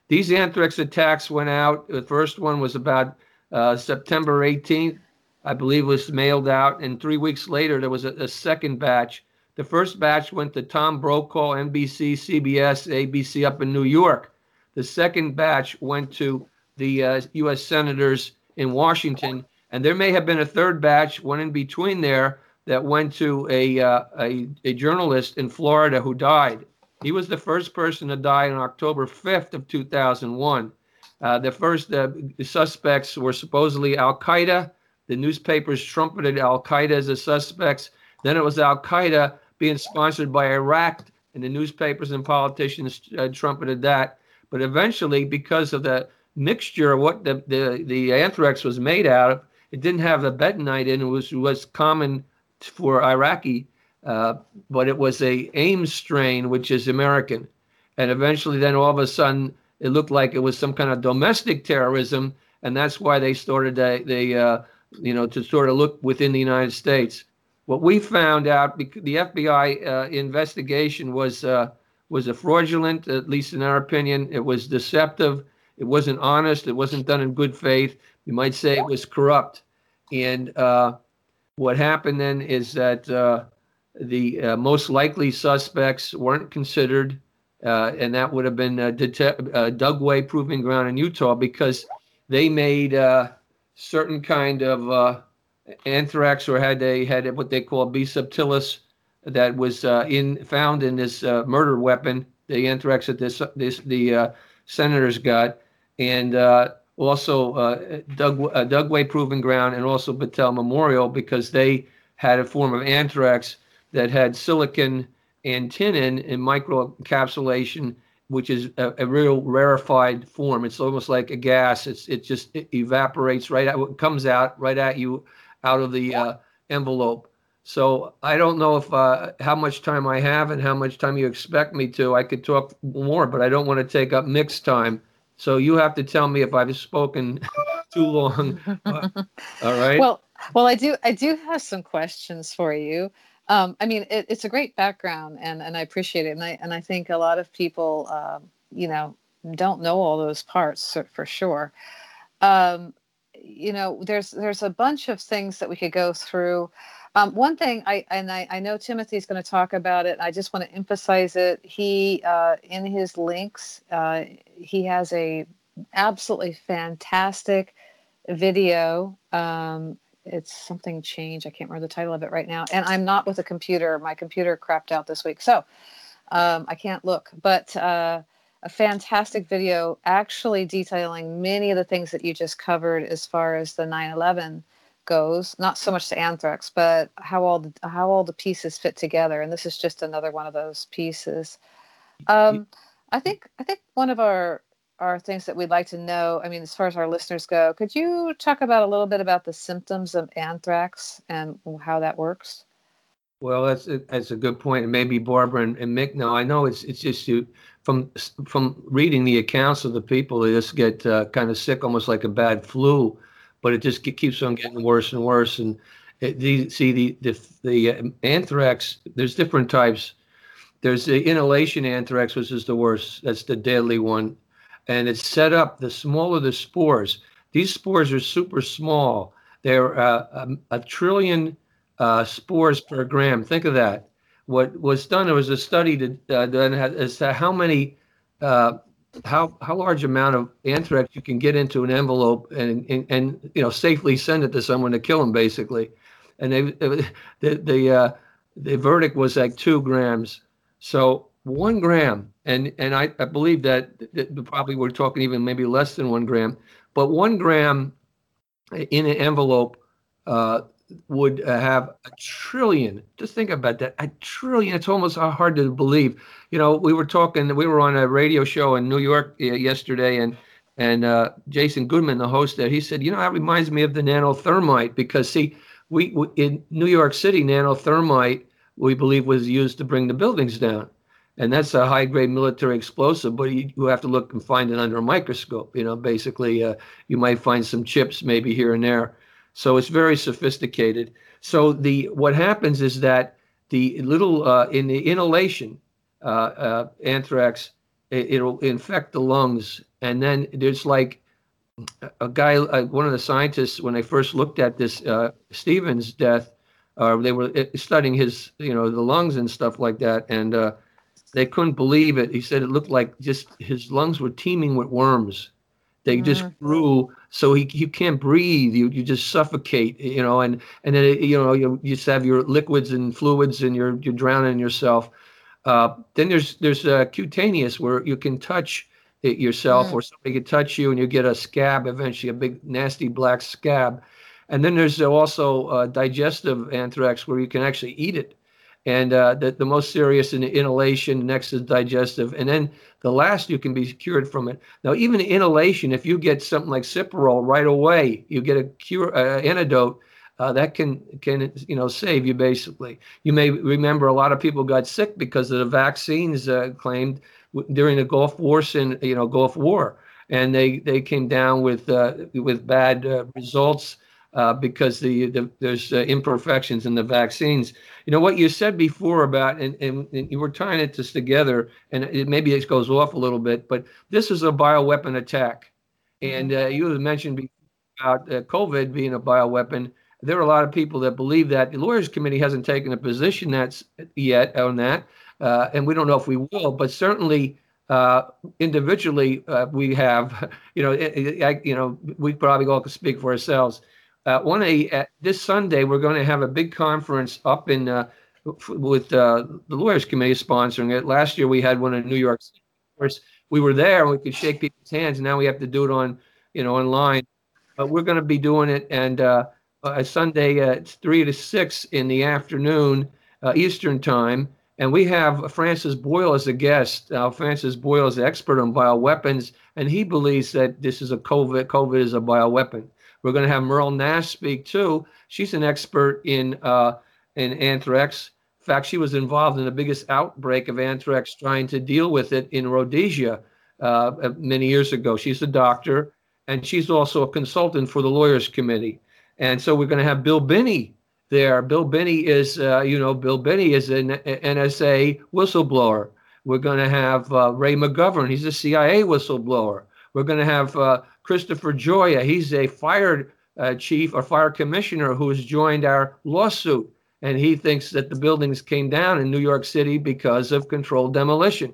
These anthrax attacks went out. The first one was about uh, September 18th, I believe, was mailed out, and three weeks later there was a, a second batch. The first batch went to Tom Brokaw, NBC, CBS, ABC up in New York. The second batch went to the uh, U.S. senators in Washington, and there may have been a third batch, one in between there, that went to a, uh, a, a journalist in Florida who died. He was the first person to die on October 5th of 2001. Uh, the first uh, suspects were supposedly Al Qaeda. The newspapers trumpeted Al Qaeda as the suspects. Then it was Al Qaeda being sponsored by Iraq, and the newspapers and politicians uh, trumpeted that. But eventually, because of the mixture of what the, the, the anthrax was made out of, it didn't have the bentonite in it, was, was common for Iraqi uh, but it was a Ames strain, which is American. And eventually, then all of a sudden, it looked like it was some kind of domestic terrorism, and that's why they started they, they uh, you know, to sort of look within the United States. What we found out, the FBI uh, investigation was uh, was a fraudulent, at least in our opinion. It was deceptive. It wasn't honest. It wasn't done in good faith. You might say it was corrupt. And uh, what happened then is that uh, the uh, most likely suspects weren't considered, uh, and that would have been uh, uh Dugway Proving Ground in Utah because they made uh, certain kind of uh, anthrax or had they had what they call B. subtilis that was in found in this murder weapon, the anthrax that this this the senators got, and also Doug, Dugway Proving Ground and also Battelle Memorial because they had a form of anthrax that had silicon and tinnin in microencapsulation, which is a, a, real rarefied form. It's almost like a gas. It's it just it evaporates right out, it comes out right at you out of the uh, envelope. So I don't know if uh, how much time I have and how much time you expect me to. I could talk more, but I don't want to take up Mick's time. So you have to tell me if I've spoken too long. all right. Well, well, I do. I do have some questions for you. Um, I mean, it, it's a great background, and and I appreciate it, and I and I think a lot of people, um, you know, don't know all those parts for sure. Um, you know, there's there's a bunch of things that we could go through. Um, one thing I and I, I know Timothy's going to talk about it. I just want to emphasize it. He uh, in his links, uh, he has a absolutely fantastic video um, it's something change. I can't remember the title of it right now. And I'm not with a computer. My computer crapped out this week. So um, I can't look. But uh, a fantastic video actually detailing many of the things that you just covered as far as the 9 11 goes. Not so much to anthrax, but how all the, how all the pieces fit together. And this is just another one of those pieces. Um, I think I think one of our our things that we'd like to know. I mean, as far as our listeners go, could you talk about a little bit about the symptoms of anthrax and how that works? Well, that's a, that's a good point, and maybe Barbara and, and Mick know. I know it's it's just you from from reading the accounts of the people, they just get uh, kind of sick, almost like a bad flu, but it just keeps on getting worse and worse. And it, the, see the the the uh, anthrax. There's different types. There's the inhalation anthrax, which is the worst. That's the deadly one, and it's set up. The smaller the spores, these spores are super small. They're uh, a, a, trillion uh, spores per gram. Think of that what was done there was a study uh, done as to how many uh, how how large amount of anthrax you can get into an envelope and, and, and you know safely send it to someone to kill them basically. And they the the uh, the verdict was like two grams. So one gram and and I, I believe that, that probably we're talking even maybe less than one gram but one gram in an envelope uh, would uh, have a trillion. Just think about that. A trillion. It's almost hard to believe. You know, we were talking. We were on a radio show in New York uh, yesterday, and and uh, Jason Goodman, the host there, he said, you know, that reminds me of the nanothermite because see, we, we in New York City, nanothermite we believe was used to bring the buildings down. And that's a high grade military explosive, but you, you, have to look and find it under a microscope. You know, basically, uh, you might find some chips maybe here and there. So it's very sophisticated. So the what happens is that the little uh, in the inhalation uh, uh, anthrax, it, will infect the lungs, and then there's like a guy, uh, one of the scientists, when they first looked at this uh, Stevens death, uh, they were studying his, you know, the lungs and stuff like that, and they couldn't believe it. He said it looked like just his lungs were teeming with worms. They mm. just grew so he, you can't breathe. You you just suffocate, you know, and and then you know you, you just have your liquids and fluids and you're you're drowning yourself. Uh, then there's there's uh, cutaneous where you can touch it yourself mm. or somebody can touch you and you get a scab eventually, a big nasty black scab. And then there's also uh, digestive anthrax where you can actually eat it and uh, the, the most serious in the inhalation next is digestive and then the last you can be cured from it. Now even inhalation if you get something like Cipral right away you get a cure uh, antidote uh, that can can you know save you basically. You may remember a lot of people got sick because of the vaccines uh, claimed during the gulf war you know gulf war and they they came down with uh, with bad uh, results uh, because the, the there's uh, imperfections in the vaccines. You know what you said before about, and, and, and you were tying it this together, and it, maybe it goes off a little bit, but this is a bioweapon attack, and mm-hmm. uh, you mentioned about uh, COVID being a bioweapon. There are a lot of people that believe that. The lawyers' committee hasn't taken a position that's yet on that, uh, and we don't know if we will, but certainly. Uh, individually, uh, we have, you know, I, you know, we probably all can speak for ourselves uh, one uh, this Sunday we're going to have a big conference up in uh, with uh, the lawyers committee sponsoring it. Last year we had one in New York City. Of course, we were there and we could shake people's hands. Now we have to do it on you know online. But we're going to be doing it and uh, Sunday at three to six in the afternoon uh, Eastern time. And we have Francis Boyle as a guest. Uh, Francis Boyle is an expert on bioweapons, and he believes that this is a COVID. COVID is a bioweapon. We're going to have Meryl Nass speak too. She's an expert in uh, in anthrax. In fact, she was involved in the biggest outbreak of anthrax, trying to deal with it in Rhodesia uh, many years ago. She's a doctor, and she's also a consultant for the Lawyers Committee. And so we're going to have Bill Binney there. Bill Binney is, uh, you know, Bill Binney is an NSA whistleblower. We're going to have uh, Ray McGovern. He's a CIA whistleblower. We're going to have uh, Christopher Gioia. He's a fire uh, chief or fire commissioner who has joined our lawsuit. And he thinks that the buildings came down in New York City because of controlled demolition.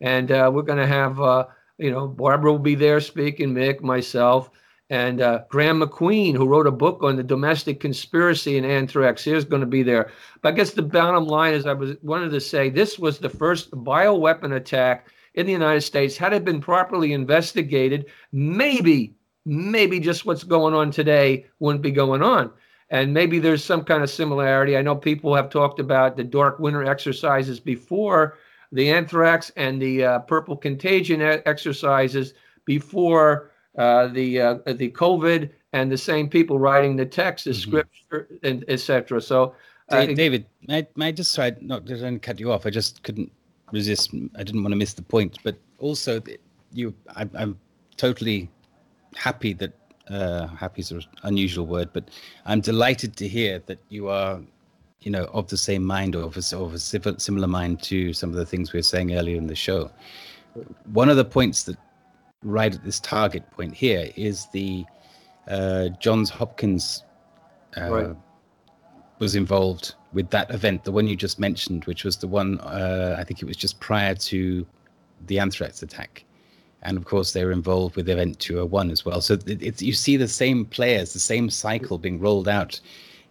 And uh, we're going to have, uh, you know, Barbara will be there speaking, Mick, myself, and uh, Graeme MacQueen, who wrote a book on the domestic conspiracy in anthrax, is going to be there. But I guess the bottom line is I was wanted to say this was the first bioweapon attack in the United States, had it been properly investigated, maybe, maybe just what's going on today wouldn't be going on. And maybe there's some kind of similarity. I know people have talked about the dark winter exercises before the anthrax and the uh, purple contagion exercises before uh, the uh, the COVID and the same people writing the text, the mm-hmm. scripture, and etc. So, uh, David, may, may I just try not to cut you off? I just couldn't resist. I didn't want to miss the point, but also you, I, I'm totally happy that uh, happy is an unusual word, but I'm delighted to hear that you are, you know, of the same mind or of a, of a similar mind to some of the things we were saying earlier in the show. One of the points that right at this target point here is the uh, Johns Hopkins uh, right. was involved with that event, the one you just mentioned, which was the one uh, I think it was just prior to the anthrax attack. And of course they were involved with event 201 as well. So it, it's you see the same players the same cycle being rolled out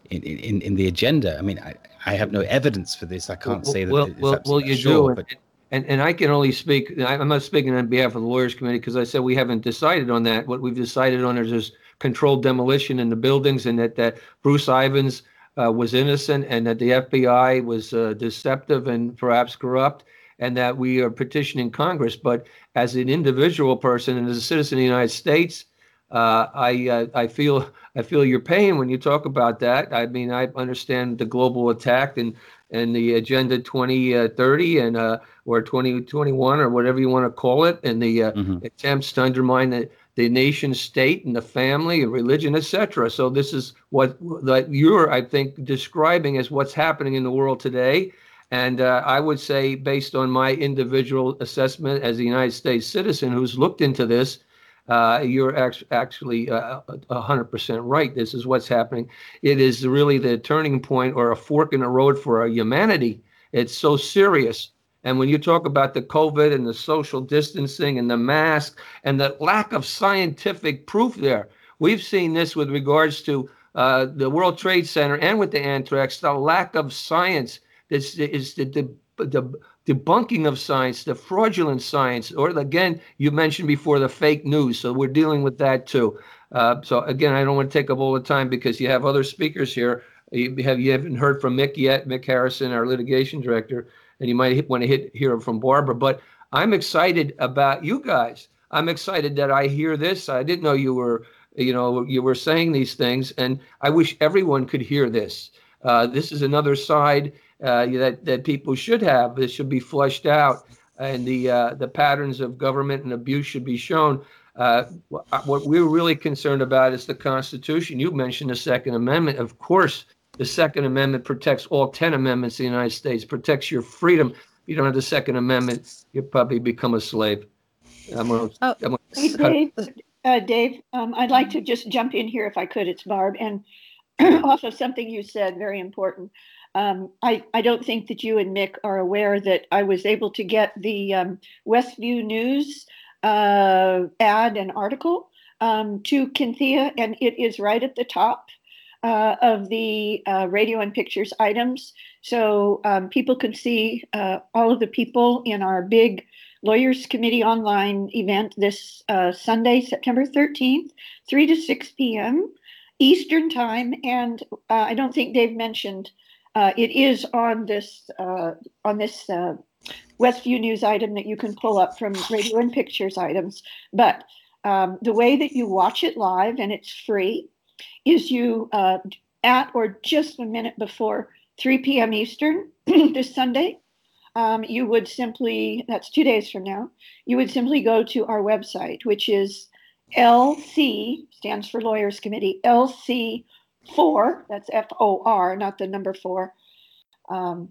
in, in, in the agenda. I mean I, I have no evidence for this. I can't well, say that well, well, well you sure, do but, and, and i can only speak i'm not speaking on behalf of the lawyers committee because i said we haven't decided on that. What we've decided on is this controlled demolition in the buildings and that that bruce ivins uh, was innocent and that the fbi was uh, deceptive and perhaps corrupt and that we are petitioning Congress. But as an individual person and as a citizen of the United States, uh, I uh, I feel I feel your pain when you talk about that. I mean, I understand the global attack and and the agenda 2030 and uh, or 2021 or whatever you want to call it, and the uh, mm-hmm. attempts to undermine the the nation state and the family and religion, etc. So this is what that you're, I think, describing as what's happening in the world today. And uh, I would say, based on my individual assessment as a United States citizen who's looked into this, uh, you're actually uh, 100% right. This is what's happening. It is really the turning point or a fork in the road for our humanity. It's so serious. And when you talk about the COVID and the social distancing and the mask and the lack of scientific proof there, we've seen this with regards to uh, the World Trade Center and with the anthrax, the lack of science this is the, the, the debunking of science, the fraudulent science, or again, you mentioned before the fake news. So we're dealing with that too. Uh, so again, I don't want to take up all the time because you have other speakers here. You have you haven't heard from Mick yet, Mick Harrison, our litigation director, and you might want to hit, hear from Barbara. But I'm excited about you guys. I'm excited that I hear this. I didn't know you were, you know, you were saying these things, and I wish everyone could hear this. Uh, this is another side uh, that that people should have. This should be flushed out, and the uh, the patterns of government and abuse should be shown. Uh, what we're really concerned about is the Constitution. You mentioned the Second Amendment. Of course, the Second Amendment protects all 10 amendments in the United States, protects your freedom. If you don't have the Second Amendment, you probably become a slave. I'm gonna, oh, I'm hey, Dave, uh, Dave um, I'd like to just jump in here if I could. It's Barb. And also, something you said, very important. Um, I, I don't think that you and Mick are aware that I was able to get the um, West View News uh, ad and article um, to Kynthea, and it is right at the top uh, of the uh, radio and pictures items. So um, people can see uh, all of the people in our big Lawyers Committee online event this uh, Sunday, September 13th, 3 to 6 p.m. Eastern Time. And uh, I don't think Dave mentioned uh, it is on this on this West View News item that you can pull up from Radio and Pictures items. But um, the way that you watch it live, and it's free, is you uh, at or just a minute before 3 p.m. Eastern this Sunday. Um, you would simply, that's two days from now, you would simply go to our website, which is LC, stands for Lawyers Committee, LC four, that's F O R, not the number four. Um,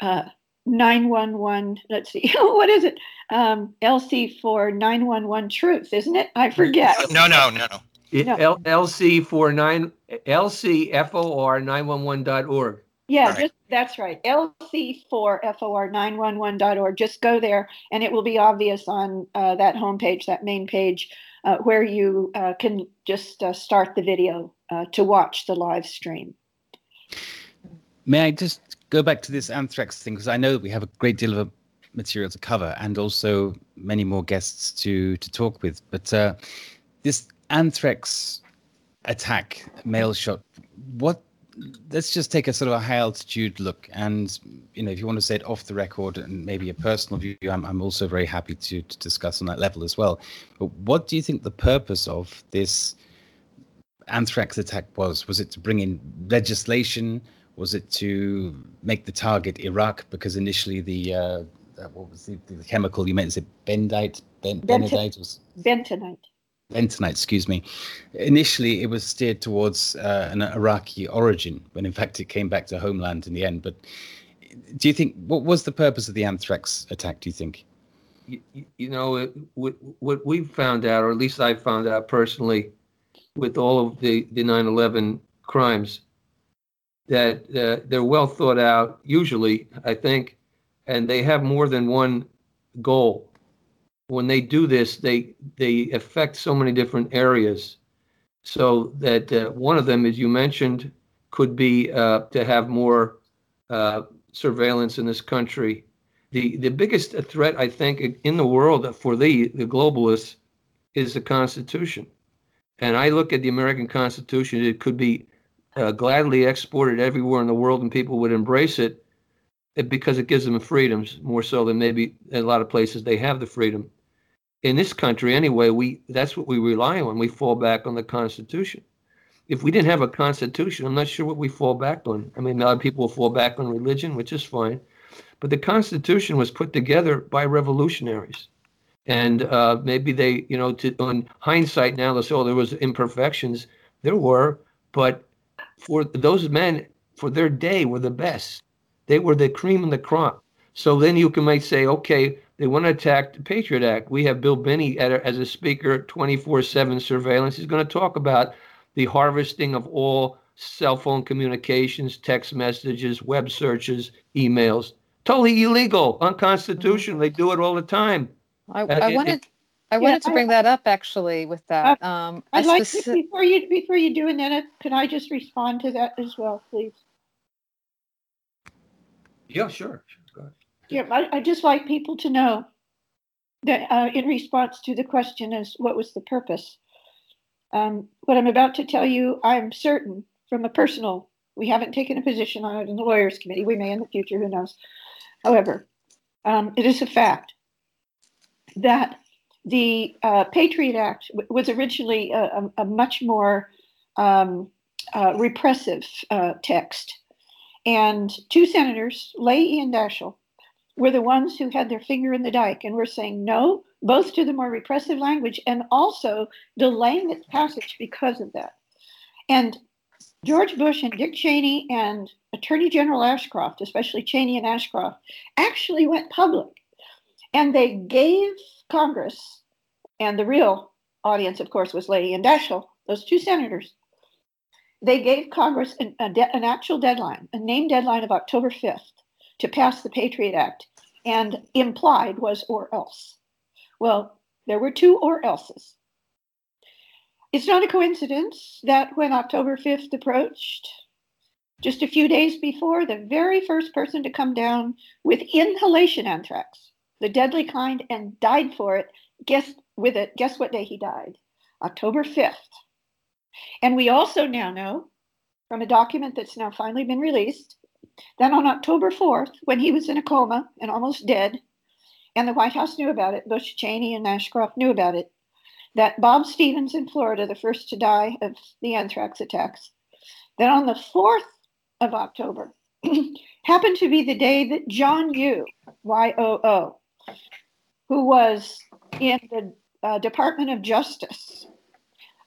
uh, 911, let's see, what is it? Um, LC for 911 truth, isn't it? I forget. No, no, no, no. No. L- LC for nine, LCFOR 911.org. Yeah, right. just, that's right. LC4FOR911.org. Just go there and it will be obvious on uh, that homepage, that main page, uh, where you uh, can just uh, start the video uh, to watch the live stream. May I just go back to this anthrax thing because I know we have a great deal of material to cover and also many more guests to to talk with. But uh, this anthrax attack, mail shot, what let's just take a sort of a high altitude look, and you know, if you want to say it off the record and maybe a personal view, I'm, I'm also very happy to, to discuss on that level as well. But what do you think the purpose of this anthrax attack was? Was it to bring in legislation? Was it to make the target Iraq? Because initially the uh, what was the, the, chemical you meant? Is it bendite? Ben, bentonite? Was, bentonite bentonite, excuse me. Initially, it was steered towards uh, an Iraqi origin, when in fact it came back to homeland in the end. But do you think what was the purpose of the anthrax attack? Do you think? You, you know, what, what we've found out, or at least I found out personally, with all of the the 9/11 crimes, that uh, they're well thought out. Usually, I think, and they have more than one goal when they do this, they they affect so many different areas. So that uh, one of them, as you mentioned, could be uh, to have more uh, surveillance in this country. The the biggest threat, I think, in the world for the the globalists is the Constitution. And I look at the American Constitution; it could be uh, gladly exported everywhere in the world, and people would embrace it because it gives them freedoms more so than maybe a lot of places they have the freedom in this country anyway, we that's what we rely on. We fall back on the Constitution. If we didn't have a Constitution, I'm not sure what we fall back on. I mean, a lot of people fall back on religion, which is fine, but the Constitution was put together by revolutionaries, and uh, maybe they, you know, to, on hindsight now, they say, "Oh, there was imperfections." There were, but for those men, for their day, were the best. They were the cream of the crop. So then you can might say, okay, they want to attack the Patriot Act. We have Bill Binney as a speaker, 24 7 surveillance. He's going to talk about the harvesting of all cell phone communications, text messages, web searches, emails. Totally illegal, unconstitutional. They do it all the time. I, uh, I wanted. I wanted yeah, to bring I, that up actually with that. Uh, um, I'd like to, before you before you do Annette, can I just respond to that as well, please? Yeah, sure. Yeah, I, I just like people to know that uh, in response to the question is what was the purpose? Um, what I'm about to tell you, I'm certain from a personal, we haven't taken a position on it in the lawyers committee. We may in the future, who knows. However, um, it is a fact that the uh, Patriot Act w- was originally a, a, a much more um, uh, repressive uh, text. And two senators, Leahy and Daschle, were the ones who had their finger in the dike and were saying no, both to the more repressive language and also delaying its passage because of that. And George Bush and Dick Cheney and Attorney General Ashcroft, especially Cheney and Ashcroft, actually went public. And they gave Congress, and the real audience, of course, was Leahy and Daschle, those two senators. They gave Congress an, de- an actual deadline, a named deadline of October 5th to pass the Patriot Act, and implied was or else. Well, there were two or else's. It's not a coincidence that when October 5th approached, just a few days before, the very first person to come down with inhalation anthrax, the deadly kind, and died for it, guess with it, guess what day he died? October 5th. And we also now know from a document that's now finally been released then on October 4th, when he was in a coma and almost dead, and the White House knew about it, Bush, Cheney, and Ashcroft knew about it, that Bob Stevens in Florida, the first to die of the anthrax attacks, that on the 4th of October happened to be the day that John Yoo, Y O O, who was in the uh, Department of Justice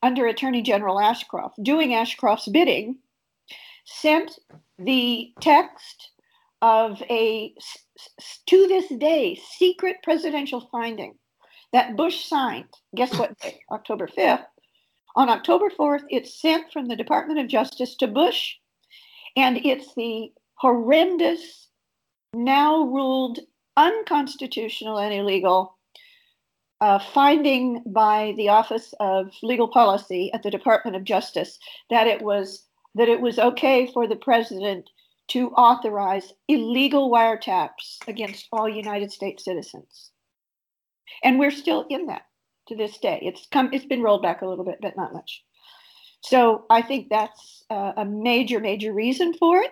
under Attorney General Ashcroft, doing Ashcroft's bidding, sent the text of a, to this day, secret presidential finding that Bush signed. Guess what day? October 5th. On October 4th, it's sent from the Department of Justice to Bush, and it's the horrendous, now ruled unconstitutional and illegal uh, finding by the Office of Legal Policy at the Department of Justice that it was that it was okay for the president to authorize illegal wiretaps against all United States citizens. And we're still in that to this day. It's come it's been rolled back a little bit, but not much. So I think that's uh, a major, major reason for it.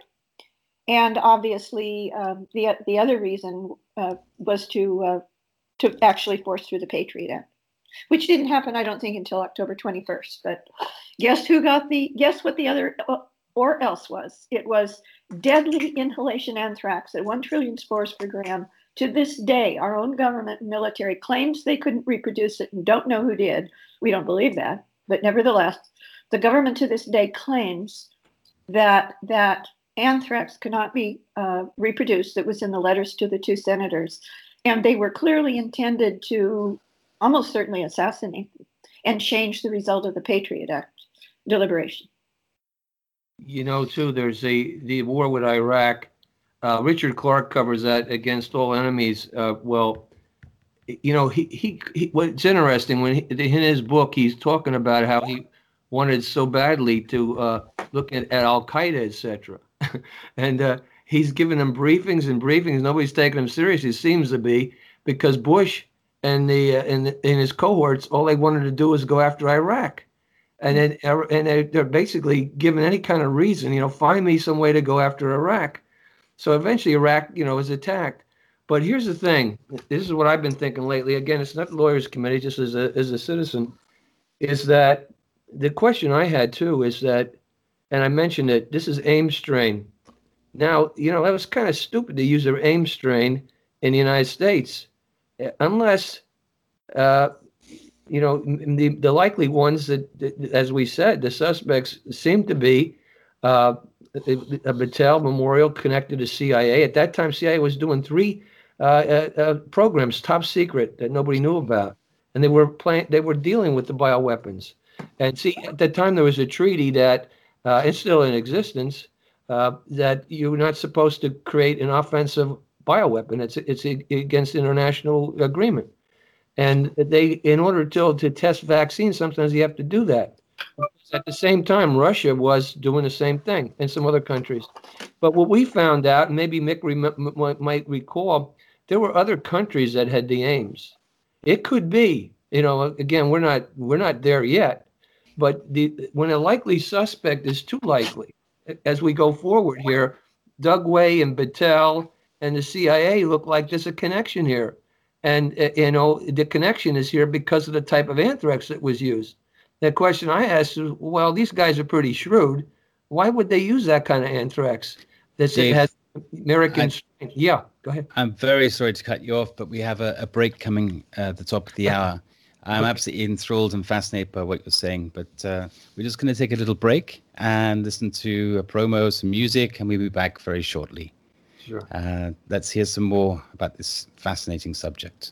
And obviously, um, the the other reason uh, was to uh, to actually force through the Patriot Act, which didn't happen, I don't think, until October 21st. But guess who got the guess what the other uh, or else was? It was deadly inhalation anthrax at one trillion spores per gram. To this day, our own government and military claims they couldn't reproduce it and don't know who did. We don't believe that, but nevertheless, the government to this day claims that that anthrax cannot be uh, reproduced that was in the letters to the two senators. And they were clearly intended to almost certainly assassinate and change the result of the Patriot Act deliberation. You know, too, there's a the war with Iraq. Uh, Richard Clarke covers that against all enemies. Uh, well, you know, he, he, he what's interesting when he, in his book he's talking about how he wanted so badly to uh, look at, at Al Qaeda, etc. and uh, he's giving them briefings and briefings. Nobody's taking him seriously. Seems to be because Bush and the uh, and, and his cohorts, all they wanted to do was go after Iraq, and then uh, and they're basically given any kind of reason. You know, find me some way to go after Iraq. So eventually, Iraq, you know, is attacked. But here's the thing. This is what I've been thinking lately. Again, it's not the lawyers' committee, just as a as a citizen, is that the question I had too is that and I mentioned it. This is Ames strain. Now, you know, that was kind of stupid to use an Ames strain in the United States, unless, uh, you know, the, the likely ones that, as we said, the suspects seem to be uh, a Battelle Memorial connected to CIA. At that time, CIA was doing three uh, uh, uh, programs, top secret, that nobody knew about, and they were playing. They were dealing with the bioweapons. And see, at that time, there was a treaty that uh, it's still in existence, uh, that you're not supposed to create an offensive bioweapon. It's it's against international agreement, and they, in order to to test vaccines, sometimes you have to do that. At the same time, Russia was doing the same thing, and some other countries. But what we found out, and maybe Mick rem- might recall, there were other countries that had the Ames. It could be, you know, again, we're not we're not there yet, but the, when a likely suspect is too likely, as we go forward here, Dugway and Battelle and the CIA look like there's a connection here. And, uh, you know, the connection is here because of the type of anthrax that was used. The question I asked is, well, these guys are pretty shrewd. Why would they use that kind of anthrax that has American I, Yeah, go ahead. I'm very sorry to cut you off, but we have a, a break coming uh, at the top of the hour. I'm absolutely enthralled and fascinated by what you're saying, but uh, we're just going to take a little break and listen to a promo, some music, and we'll be back very shortly. Sure. Uh, let's hear some more about this fascinating subject.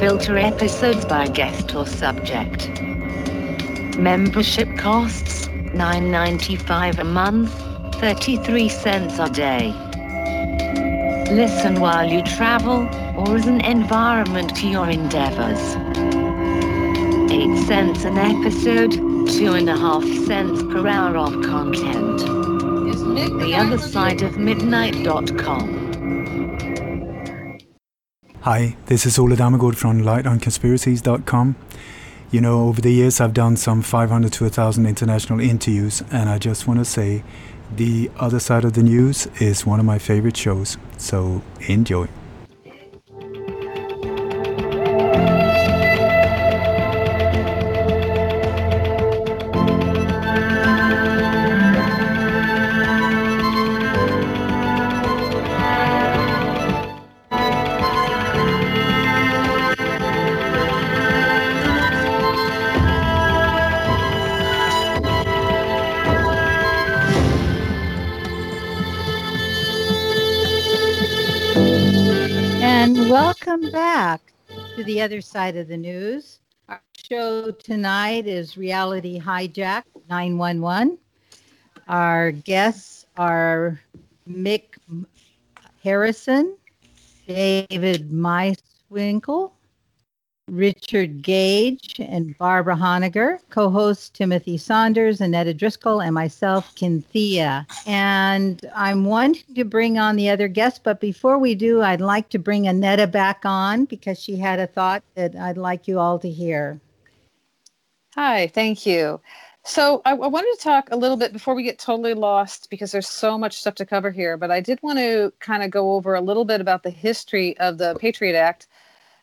filter episodes by guest or subject. Membership costs $9.95 a month, 33 cents a day. Listen while you travel or as an environment to your endeavors. 8 cents an episode, two and a half cents per hour of content. The other side of midnight.com. Hi, this is Ole Dammegard from lightonconspiracies.com. You know, over the years I've done some 500 to 1,000 international interviews, and I just want to say the other side of the news is one of my favorite shows. So enjoy. The other side of the news. Our show tonight is Reality Hijack 911. Our guests are Mick Harrison, David Meiswinkle, Richard Gage, and Barbara Honegger, co-hosts Timothy Saunders, Annetta Driscoll, and myself, Kynthea. And I'm wanting to bring on the other guests, but before we do, I'd like to bring Annetta back on because she had a thought that I'd like you all to hear. Hi, thank you. So I, I wanted to talk a little bit before we get totally lost because there's so much stuff to cover here. But I did want to kind of go over a little bit about the history of the Patriot Act,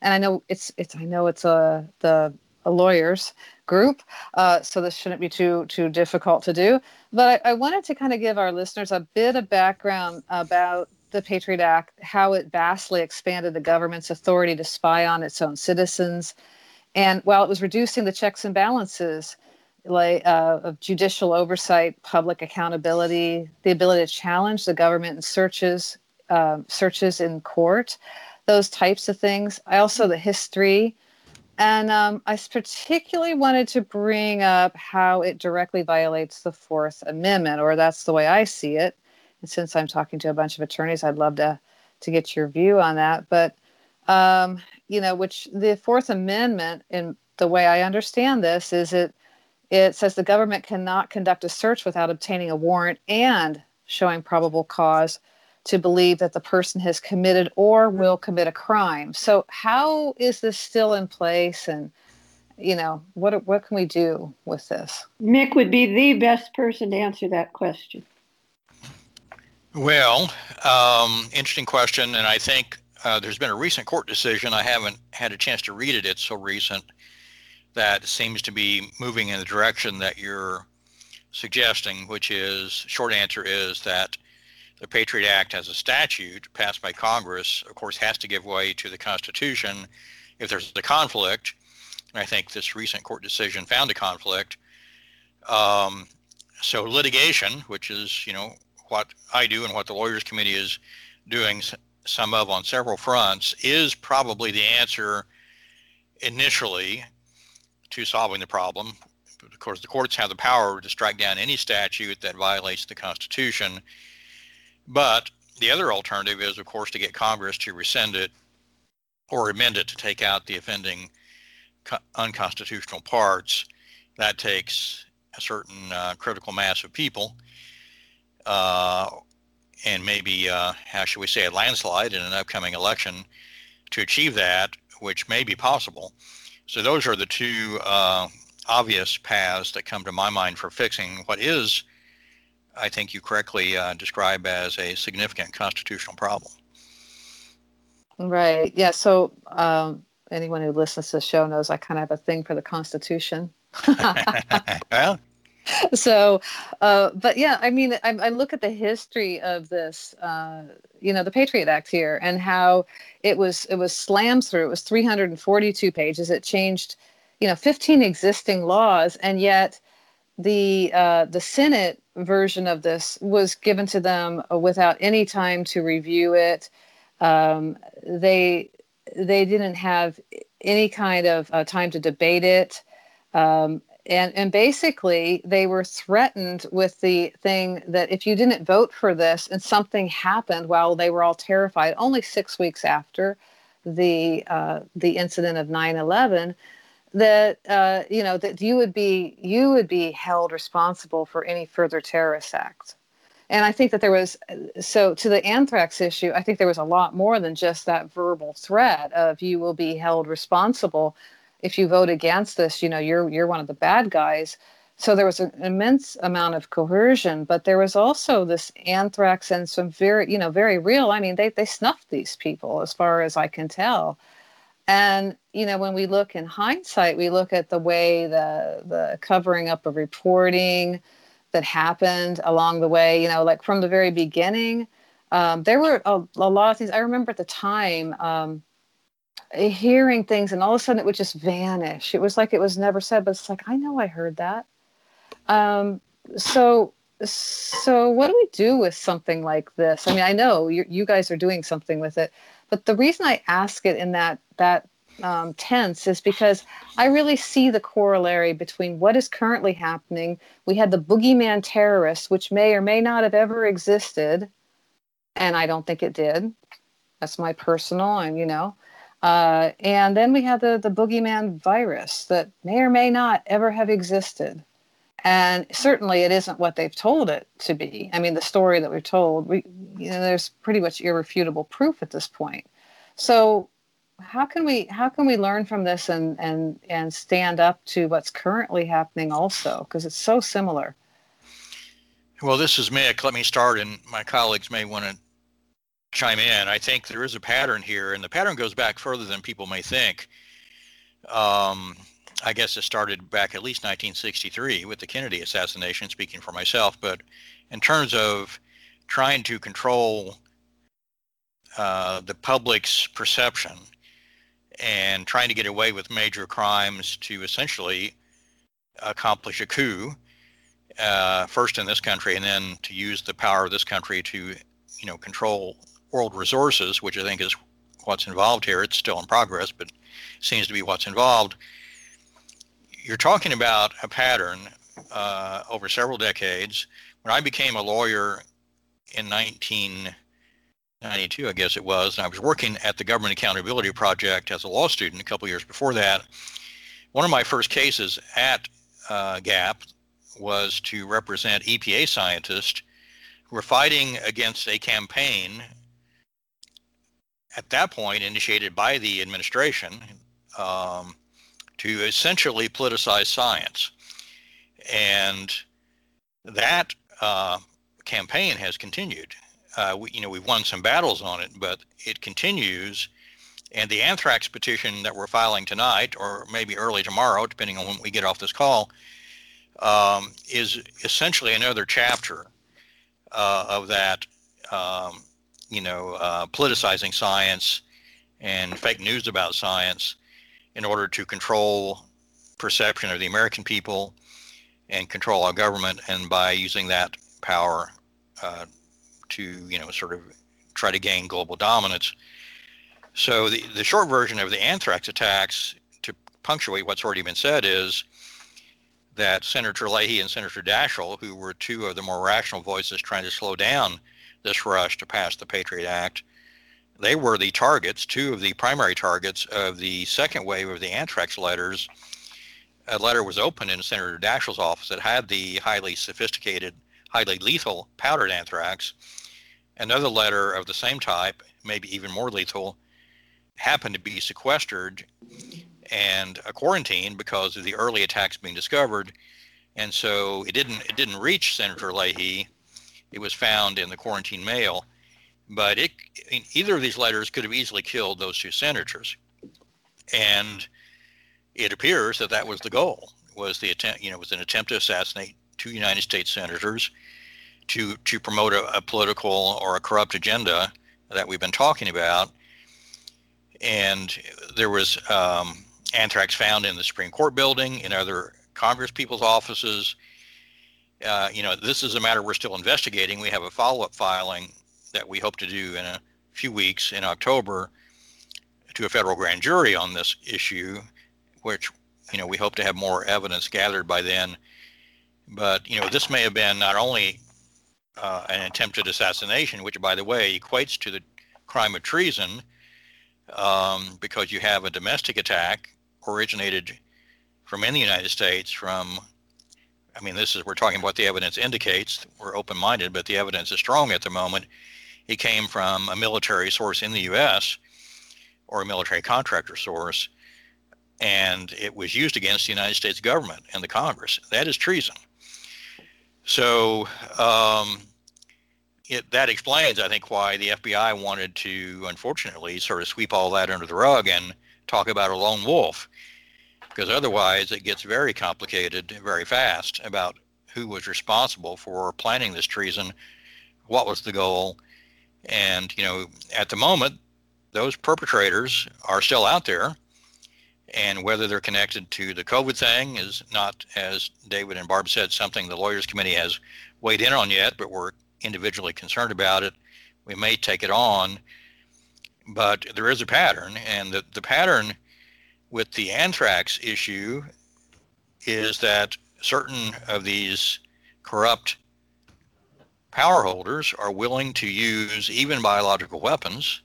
and I know it's it's I know it's a the a lawyers group, uh, so this shouldn't be too too difficult to do. But I, I wanted to kind of give our listeners a bit of background about the Patriot Act, how it vastly expanded the government's authority to spy on its own citizens, and while it was reducing the checks and balances like uh, of judicial oversight, public accountability, the ability to challenge the government in searches, uh, searches in court, those types of things. I also the history, and um, I particularly wanted to bring up how it directly violates the Fourth Amendment, or that's the way I see it. And since I'm talking to a bunch of attorneys, I'd love to to get your view on that. But um, you know, which the Fourth Amendment, in the way I understand this, is it it says the government cannot conduct a search without obtaining a warrant and showing probable cause to believe that the person has committed or will commit a crime. So how is this still in place and you know, what what can we do with this? Mick would be the best person to answer that question. Well, um, interesting question, and I think uh, there's been a recent court decision. I haven't had a chance to read it. It's so recent that seems to be moving in the direction that you're suggesting, which is short answer is that the Patriot Act as a statute passed by Congress, of course, has to give way to the Constitution if there's a conflict. And I think this recent court decision found a conflict. Um, so litigation, which is you know what I do and what the Lawyers Committee is doing some of on several fronts, is probably the answer initially to solving the problem. Of course, the courts have the power to strike down any statute that violates the Constitution. But the other alternative is, of course, to get Congress to rescind it or amend it to take out the offending unconstitutional parts. That takes a certain uh, critical mass of people uh, and maybe, uh, how should we say, a landslide in an upcoming election to achieve that, which may be possible. So those are the two uh, obvious paths that come to my mind for fixing what is, I think you correctly uh, describe as a significant constitutional problem. Right. Yeah. So um, anyone who listens to the show knows I kind of have a thing for the Constitution. well, so uh, but yeah i mean I, I, look at the history of this uh, you know the patriot act here and how it was it was slammed through it was 342 pages it changed you know 15 existing laws and yet the uh, the senate version of this was given to them without any time to review it. Um, they they didn't have any kind of uh, time to debate it. Um, and and basically they were threatened with the thing that if you didn't vote for this and something happened while they were all terrified, only six weeks after the uh, the incident of 9/11, that uh, you know that you would be you would be held responsible for any further terrorist acts. And I think that there was so to the anthrax issue. I think there was a lot more than just that verbal threat of you will be held responsible if you vote against this. You know, you're you're one of the bad guys. So there was an immense amount of coercion, but there was also this anthrax and some very, you know, very real. I mean, they they snuffed these people, as far as I can tell. And you know, when we look in hindsight, we look at the way the the covering up of reporting, that happened along the way. You know, like from the very beginning, um, there were a, a, lot of things. I remember at the time um, hearing things, and all of a sudden it would just vanish. It was like it was never said, but it's like I know I heard that. Um, so, so what do we do with something like this? I mean, I know you, you guys are doing something with it, but the reason I ask it in that that um, tense is because I really see the corollary between what is currently happening. We had the boogeyman terrorists, which may or may not have ever existed, and I don't think it did. That's my personal, and you know. Uh, and then we had the the boogeyman virus that may or may not ever have existed. And certainly, it isn't what they've told it to be. I mean, the story that we're told, we, you know, there's pretty much irrefutable proof at this point. So how can we how can we learn from this and and and stand up to what's currently happening also? Because it's so similar. Well this is mick. Let me start and my colleagues may want to chime in. I think there is a pattern here and the pattern goes back further than people may think. Um, i guess it started back at least 1963 with the kennedy assassination speaking for myself but in terms of trying to control uh, the public's perception and trying to get away with major crimes to essentially accomplish a coup, uh, first in this country, and then to use the power of this country to, you know, control world resources, which I think is what's involved here. It's still in progress, but seems to be what's involved. You're talking about a pattern uh, over several decades. When I became a lawyer in 1992, I guess it was, and I was working at the Government Accountability Project as a law student a couple years before that. One of my first cases at uh, GAP was to represent EPA scientists who were fighting against a campaign at that point initiated by the administration um, to essentially politicize science. And that uh, campaign has continued uh, we, you know, we've won some battles on it, but it continues. And the anthrax petition that we're filing tonight, or maybe early tomorrow, depending on when we get off this call, um, is essentially another chapter uh, of that, um, you know, uh, politicizing science and fake news about science in order to control perception of the American people and control our government, and by using that power uh, to you know sort of try to gain global dominance. So the, the short version of the anthrax attacks, to punctuate what's already been said, is that Senator Leahy and Senator Daschle, who were two of the more rational voices trying to slow down this rush to pass the Patriot Act, they were the targets, two of the primary targets of the second wave of the anthrax letters. A letter was opened in Senator Daschle's office that had the highly sophisticated, highly lethal powdered anthrax Another letter of the same type, maybe even more lethal, happened to be sequestered and a quarantine because of the early attacks being discovered. And so it didn't it didn't reach Senator Leahy. It was found in the quarantine mail. But it either of these letters could have easily killed those two senators. And it appears that that was the goal was the attempt you know was an attempt to assassinate two United States senators to to promote a, a, political or a corrupt agenda that we've been talking about. And there was um, anthrax found in the Supreme Court building, in other Congress people's offices. Uh, you know, this is a matter we're still investigating. We have a follow-up filing that we hope to do in a few weeks in October to a federal grand jury on this issue, which you know, we hope to have more evidence gathered by then. But you know, this may have been not only uh, an attempted assassination, which, by the way, equates to the crime of treason, um, because you have a domestic attack originated from in the United States from I mean, this is we're talking about the evidence indicates. We're open-minded, but the evidence is strong at the moment. It came from a military source in the U.S. or a military contractor source, and it was used against the United States government and the Congress. That is treason. So um, it, that explains, I think, why the FBI wanted to, unfortunately, sort of sweep all that under the rug and talk about a lone wolf because otherwise it gets very complicated very fast about who was responsible for planning this treason, what was the goal, and you know at the moment those perpetrators are still out there, and whether they're connected to the COVID thing is not, as David and Barb said, something the lawyers committee has weighed in on yet, but we're individually concerned about it. We may take it on, but there is a pattern, and the, the pattern with the anthrax issue is that certain of these corrupt power holders are willing to use even biological weapons,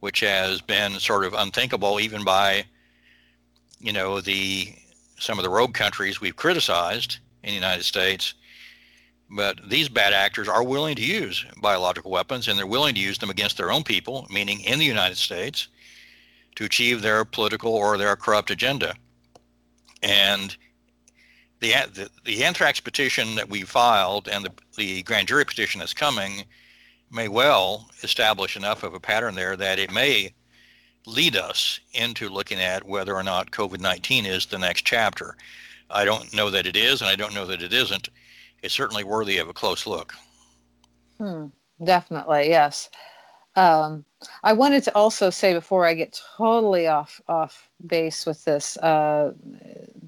which has been sort of unthinkable even by, you know, the some of the rogue countries we've criticized in the United States. But these bad actors are willing to use biological weapons, and they're willing to use them against their own people, meaning in the United States to achieve their political or their corrupt agenda. And the, the, the anthrax petition that we filed and the, the grand jury petition that's coming may well establish enough of a pattern there that it may lead us into looking at whether or not COVID 19 is the next chapter. I don't know that it is, and I don't know that it isn't. It's certainly worthy of a close look. Hmm, definitely, yes. Um, I wanted to also say before I get totally off off base with this, uh,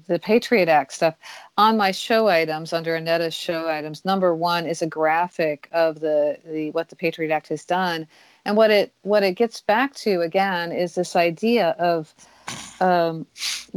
the Patriot Act stuff. On my show items, under Annetta's show items, number one is a graphic of the, the what the Patriot Act has done, and what it what it gets back to again is this idea of um,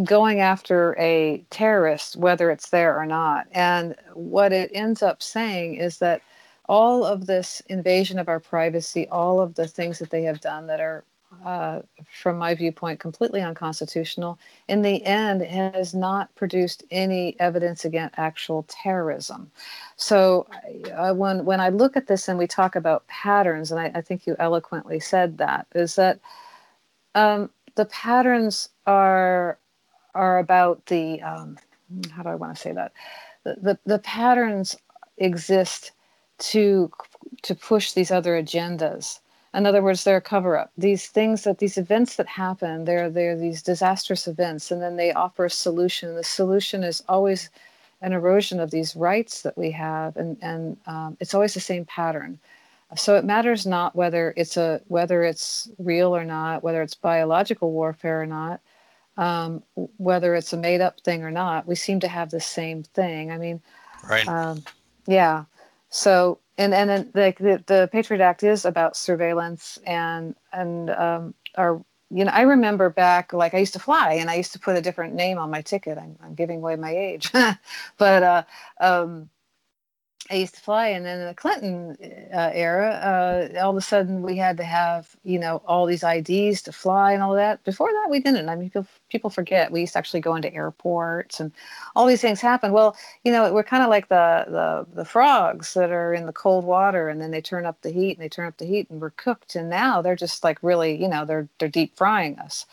going after a terrorist, whether it's there or not. And what it ends up saying is that all of this invasion of our privacy, all of the things that they have done that are, uh, from my viewpoint, completely unconstitutional, in the end has not produced any evidence against actual terrorism. So uh, when when I look at this and we talk about patterns, and I, I think you eloquently said that, is that um, the patterns are are about the um, how do I want to say that the, the, the patterns exist to to push these other agendas. In other words, they're a cover up. These things that these events that happen, they're they're these disastrous events, and then they offer a solution. The solution is always an erosion of these rights that we have, and and um, it's always the same pattern. So it matters not whether it's a whether it's real or not, whether it's biological warfare or not, um, whether it's a made up thing or not. We seem to have the same thing. I mean, right? Um, yeah. So and and then the, the, the Patriot Act is about surveillance and and um, our you know I remember back like I used to fly and I used to put a different name on my ticket. I'm, I'm giving away my age, but uh, um, I used to fly, and then in the Clinton uh, era, uh, all of a sudden we had to have you know all these IDs to fly and all that. Before that, we didn't. I mean, people people forget we used to actually go into airports and all these things happen. Well, you know, we're kind of like the the the frogs that are in the cold water, and then they turn up the heat and they turn up the heat, and we're cooked. And now they're just like really, you know, they're they're deep frying us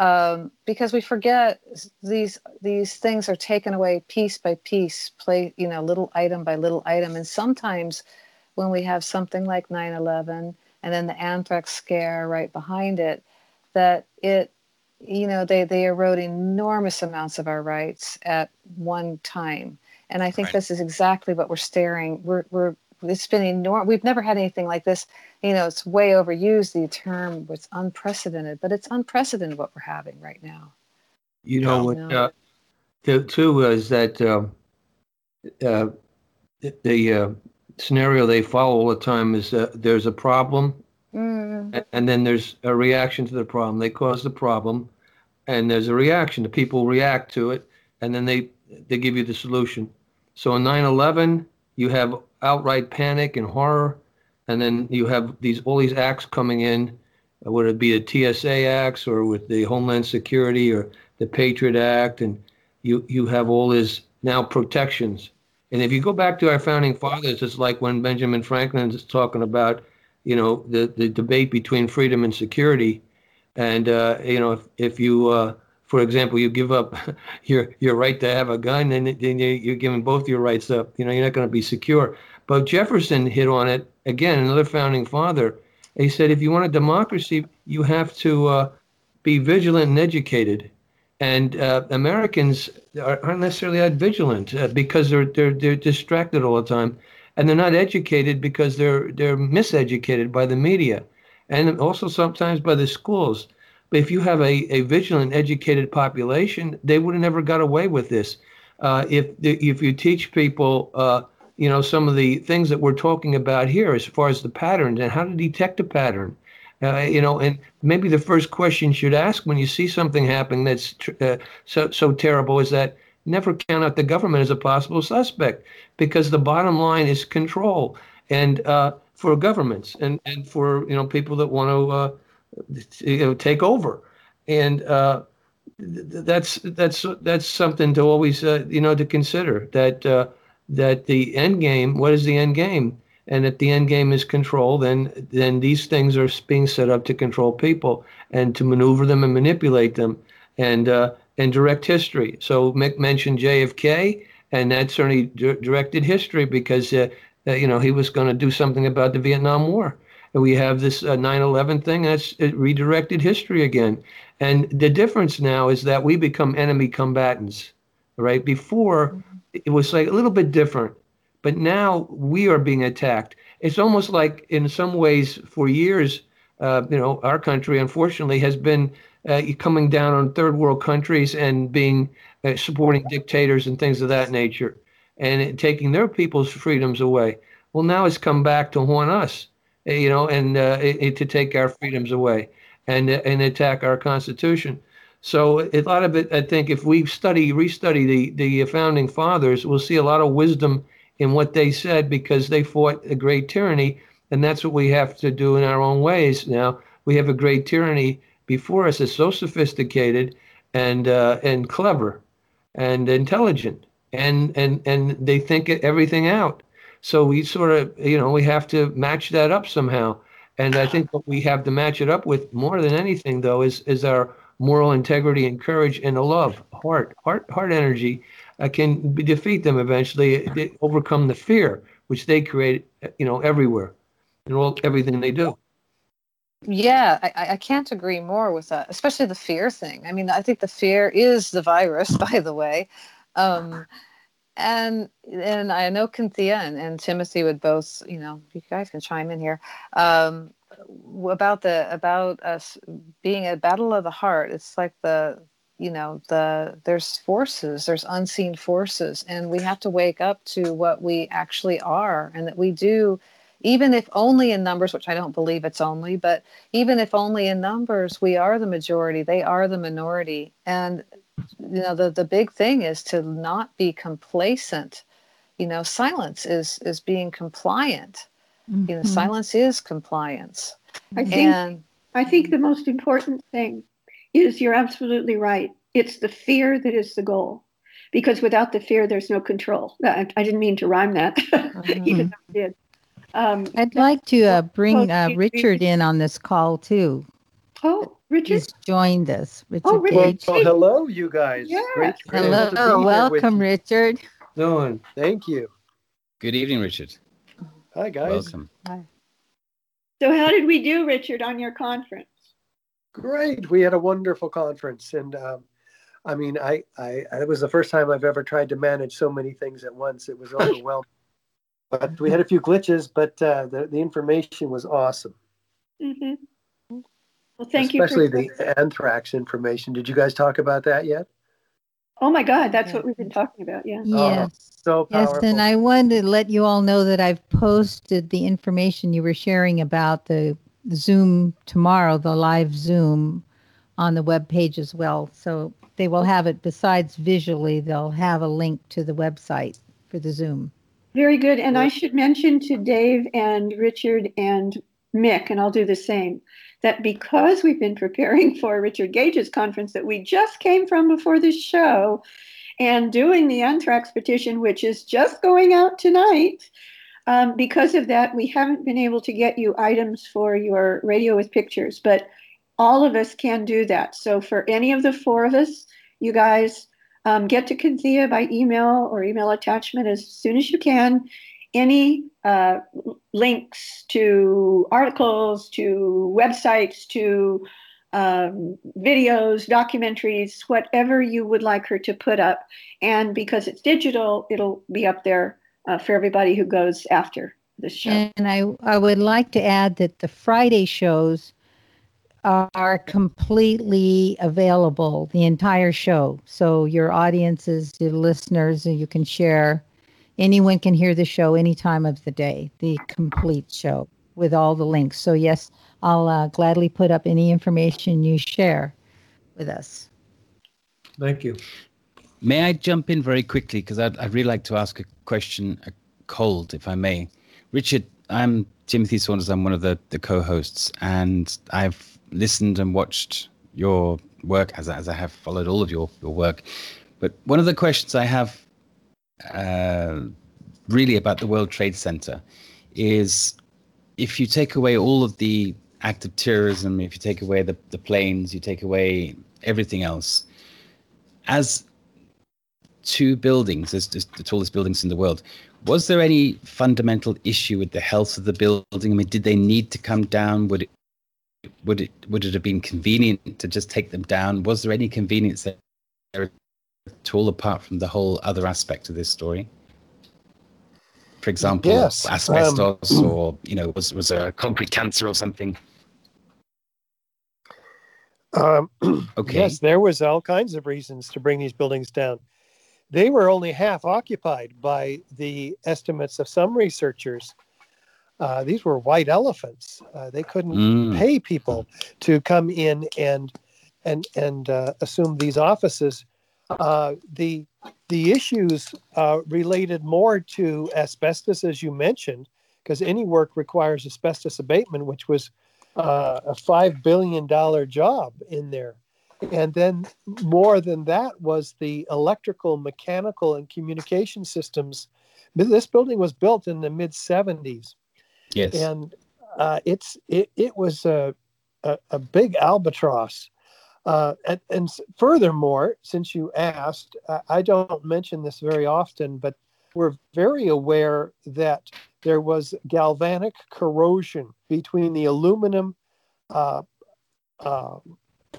um, because we forget these these things are taken away piece by piece, play you know little item by little item, and sometimes when we have something like 9/11 and then the anthrax scare right behind it, that it you know they they erode enormous amounts of our rights at one time, and I think right. this is exactly what we're staring we're we're it's been enormous. We've never had anything like this. You know, it's way overused. The term was unprecedented, but it's unprecedented what we're having right now. You know what? Uh, the two is that uh, uh, the uh, scenario they follow all the time is uh, there's a problem, mm. and then there's a reaction to the problem. They cause the problem, and there's a reaction. The people react to it, and then they they give you the solution. So in 9/11, you have outright panic and horror, and then you have these all these acts coming in, whether it be the TSA acts or with the Homeland Security or the Patriot Act, and you you have all these now protections. And if you go back to our founding fathers, it's like when Benjamin Franklin is talking about, you know, the, the debate between freedom and security. And, uh, you know, if, if you, uh, for example, you give up your, your right to have a gun, and then you're giving both your rights up, you know, you're not going to be secure. But Jefferson hit on it, again, another founding father. He said, if you want a democracy, you have to uh, be vigilant and educated and uh, Americans are, not necessarily that vigilant uh, because they're they're they're distracted all the time, and they're not educated because they're they're miseducated by the media, and also sometimes by the schools. If you have a, a vigilant, educated population, they would have never got away with this. Uh, if if you teach people, uh, you know, some of the things that we're talking about here, as far as the patterns and how to detect a pattern, uh, you know, and maybe the first question you should ask when you see something happening that's tr- uh, so so terrible is that never count out the government as a possible suspect because the bottom line is control and uh, for governments and and for you know people that want to uh, you know take over and uh, that's that's that's something to always uh, you know to consider that that the end game what is the end game and if the end game is control, then then these things are being set up to control people and to maneuver them and manipulate them, and uh, and direct history. So Mick mentioned JFK, and that certainly directed history because uh, uh, you know he was going to do something about the Vietnam War. And we have this 9/11 uh, thing that's it redirected history again. And the difference now is that we become enemy combatants, right? Before it was like a little bit different but now we are being attacked. It's almost like, in some ways, for years, uh, you know, our country, unfortunately, has been uh, coming down on third world countries and being uh, supporting dictators and things of that nature, and taking their people's freedoms away. Well, now it's come back to haunt us, you know, and uh, it, to take our freedoms away and uh, and attack our Constitution. So a lot of it, I think, if we study, restudy the the founding fathers, we'll see a lot of wisdom in what they said because they fought a great tyranny. And that's what we have to do in our own ways now. We have a great tyranny before us that's so sophisticated and uh, and clever and intelligent and and and they think everything out. So we sort of you know we have to match that up somehow. And I think what we have to match it up with more than anything though is is our moral integrity and courage and a love, heart, heart, heart energy uh, can defeat them eventually, they overcome the fear which they create, you know, everywhere in all everything they do. Yeah, I, I can't agree more with that, especially the fear thing. I mean, I think the fear is the virus, by the way. Um, and and I know Cynthia and, and Timothy would both, you know, you guys can chime in here. Um, about the about us being a battle of the heart. It's like the you know the there's forces there's unseen forces and we have to wake up to what we actually are and that we do even if only in numbers which i don't believe it's only but even if only in numbers we are the majority they are the minority and you know the the big thing is to not be complacent you know silence is is being compliant mm-hmm. you know mm-hmm. silence is compliance i think and, i think the most important thing is you're absolutely right. It's the fear that is the goal. Because without the fear, there's no control. I, I didn't mean to rhyme that, mm-hmm. even though I did. Um, I'd like to uh, bring uh, Richard in on this call too. Oh, Richard He's joined us. Richard oh, Richard. Well, hello, you guys. Yeah. hello. Oh, welcome, Richard. Doing. Thank you. Good evening, Richard. Hi, guys. Welcome. Hi. So, how did we do, Richard, on your conference? Great. We had a wonderful conference, and um, I mean, I, I it was the first time I've ever tried to manage so many things at once. It was overwhelming. but we had a few glitches, but uh, the the information was awesome. Mm-hmm. Well, thank Especially you. Especially the anthrax information. Did you guys talk about that yet? Oh my God, that's what we've been talking about. Yeah. Oh, yes. Oh, so powerful. Yes, and I wanted to let you all know that I've posted the information you were sharing about the Zoom tomorrow, the live Zoom on the web page as well. So they will have it besides visually, they'll have a link to the website for the Zoom. Very good. And I should mention to Dave and Richard and Mick, and I'll do the same, that because we've been preparing for Richard Gage's conference that we just came from before this show and doing the anthrax petition, which is just going out tonight. Um, because of that, we haven't been able to get you items for your radio with pictures, but all of us can do that. So for any of the four of us, you guys um, get to Cynthia by email or email attachment as soon as you can. Any uh, links to articles, to websites, to um, videos, documentaries, whatever you would like her to put up. And because it's digital, it'll be up there uh, for everybody who goes after the show. And I, I would like to add that the Friday shows are completely available, the entire show. So your audiences, your listeners, you can share. Anyone can hear the show any time of the day, the complete show with all the links. So yes, I'll uh, gladly put up any information you share with us. Thank you. May I jump in very quickly because I'd, I'd really like to ask a question, a cold, if I may. Richard, I'm Timothy Saunders. I'm one of the, the co-hosts, and I've listened and watched your work as, as I have followed all of your, your work. But one of the questions I have uh, really about the World Trade Center is if you take away all of the act of terrorism, if you take away the, the planes, you take away everything else, as two buildings, as, as the tallest buildings in the world, was there any fundamental issue with the health of the building? I mean, did they need to come down? Would it would it would it have been convenient to just take them down? Was there any convenience there at all apart from the whole other aspect of this story? For example, yes, asbestos, um, or you know, was was there a concrete cancer or something? Um, Okay. Yes, there was all kinds of reasons to bring these buildings down. They were only half occupied by the estimates of some researchers. Uh, these were white elephants. Uh, they couldn't Mm. pay people to come in and and and uh, assume these offices. Uh, the the issues uh, related more to asbestos, as you mentioned, because any work requires asbestos abatement, which was uh, a five billion dollar job in there. And then more than that was the electrical, mechanical, and communication systems. This building was built in the mid 70s, Yes. and uh, it's it, it was a, a, a big albatross. Uh, and, and furthermore, since you asked, uh, I don't mention this very often, but we're very aware that there was galvanic corrosion between the aluminum uh, uh,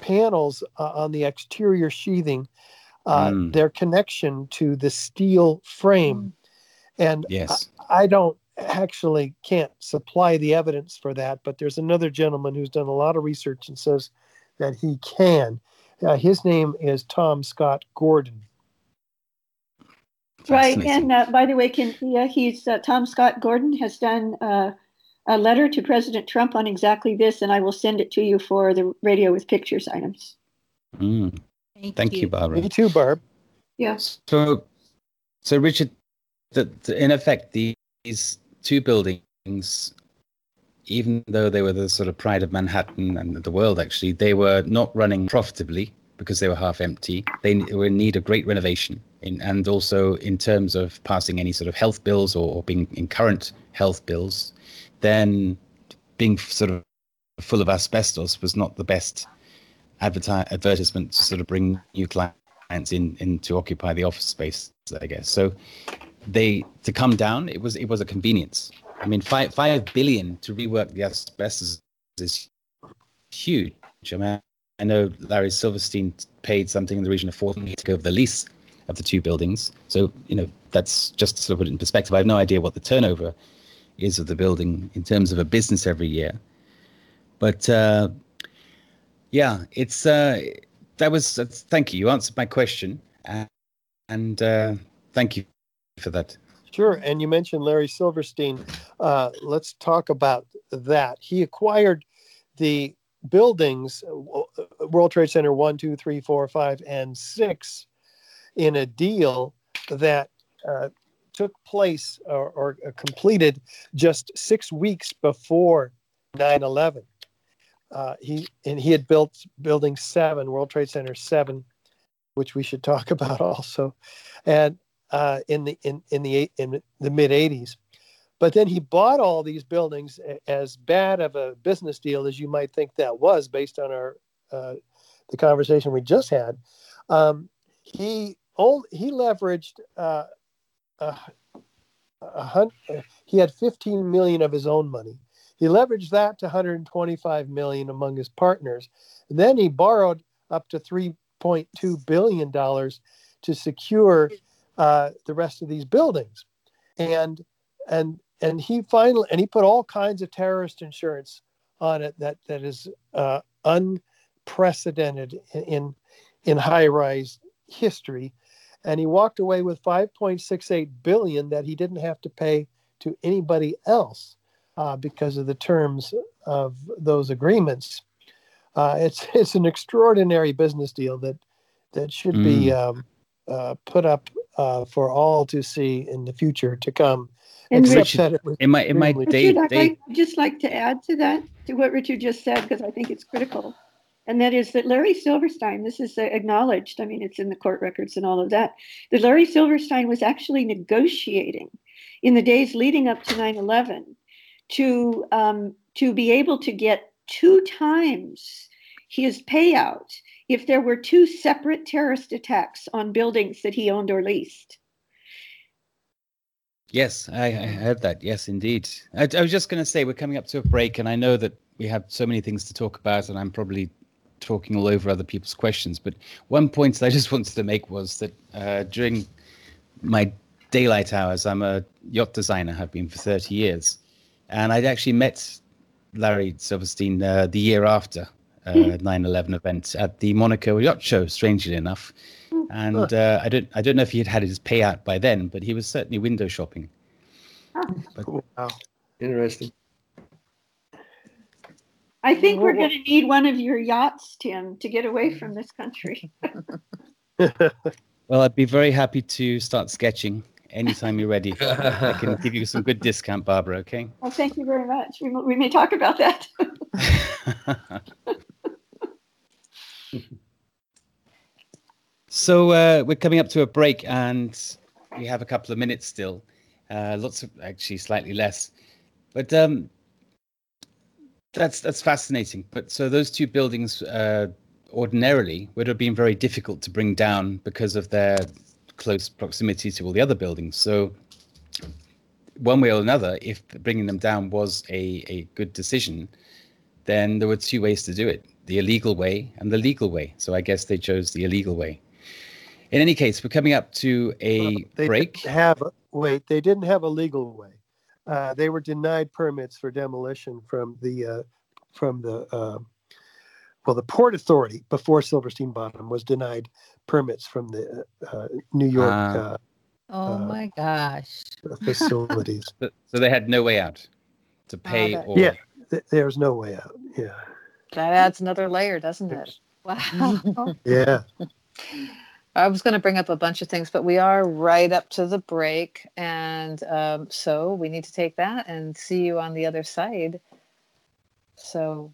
panels uh, on the exterior sheathing, uh, Mm. their connection to the steel frame. And Yes. I, I don't actually can't supply the evidence for that, but there's another gentleman who's done a lot of research and says that he can. Uh, his name is Tom Scott Gordon. Right, and uh, by the way, Cynthia, he's uh, Tom Scott Gordon has done uh, a letter to President Trump on exactly this, and I will send it to you for the radio with pictures items. Mm. Thank, you. Barbara. Me too, Barb. Yes. So, so Richard, the, the, in effect, these two buildings, even though they were the sort of pride of Manhattan and the world, actually, they were not running profitably because they were half empty. They were in need of great renovation, in, and also in terms of passing any sort of health bills or, or being in current health bills, then being sort of full of asbestos was not the best adverti- advertisement to sort of bring new clients in, in to occupy the office space, I guess. So they to come down, it was it was a convenience. I mean, five five billion to rework the asbestos is huge. I mean, I know Larry Silverstein paid something in the region of forty million to go over the lease of the two buildings. So you know that's just to sort of put it in perspective. I have no idea what the turnover is of the building in terms of a business every year, but uh, yeah, it's uh, that was. Uh, thank you. You answered my question, and uh, thank you for that. Sure. And you mentioned Larry Silverstein. Uh, let's talk about that. He acquired the buildings uh, World Trade Center one, two, three, four, five, and six in a deal that uh, took place or, or uh, completed just six weeks before 9 11. Uh, he and he had built building seven, World Trade Center seven, which we should talk about also, and uh, in the in in the in the mid 80s. But then he bought all these buildings as bad of a business deal as you might think that was, based on our uh, the conversation we just had. Um, he only, he leveraged uh, a, a hundred, he had 15 million of his own money. He leveraged that to 125 million among his partners. And then he borrowed up to 3.2 billion dollars to secure uh, the rest of these buildings. And and and he finally and he put all kinds of terrorist insurance on it that that is uh, unprecedented in in, high rise history and he walked away with 5.68 billion that he didn't have to pay to anybody else uh, because of the terms of those agreements. Uh, it's it's an extraordinary business deal that that should mm. be um, uh, put up uh, for all to see in the future to come. And Richard, it in my in my day, Richard, I'd like, just like to add to that to what Richard just said because I think it's critical and that is that Larry Silverstein, this is uh, acknowledged, I mean, it's in the court records and all of that, that Larry Silverstein was actually negotiating in the days leading up to 9 11 to, um, to be able to get two times his payout if there were two separate terrorist attacks on buildings that he owned or leased. Yes, I, I heard that. Yes, indeed. I, I was just going to say we're coming up to a break, and I know that we have so many things to talk about, and I'm probably talking all over other people's questions. But one point that I just wanted to make was that uh, during my daylight hours, I'm a yacht designer, have been for 30 years. And I'd actually met Larry Silverstein uh, the year after 9/11 hmm. event at the Monaco Yacht Show. Strangely enough, and uh, I don't I don't know if he had had his payout by then, but he was certainly window shopping. But, wow, interesting. I think we're going to need one of your yachts, Tim, to get away from this country. well, I'd be very happy to start sketching anytime you're ready. I can give you some good discount, Barbara, okay? Well, thank you very much. We, we may talk about that. so uh, we're coming up to a break and we have a couple of minutes still. Uh, lots of, actually, slightly less. But um, that's that's fascinating. But so those two buildings uh, ordinarily would have been very difficult to bring down because of their close proximity to all the other buildings. So one way or another, if bringing them down was a, a good decision, then there were two ways to do it: the illegal way and the legal way. So I guess they chose the illegal way. In any case, we're coming up to a well, they break. Didn't have wait, they didn't have a legal way. Uh, they were denied permits for demolition from the uh, from the uh, well the port authority before Silverstein Bottom was denied permits from the uh, New York. Ah. Uh, oh my gosh! Facilities. so they had no way out to pay. Oh, or... Yeah, th- there's no way out. Yeah. That adds another layer, doesn't it? Wow. yeah. I was going to bring up a bunch of things, but we are right up to the break. And um, so we need to take that and see you on the other side. So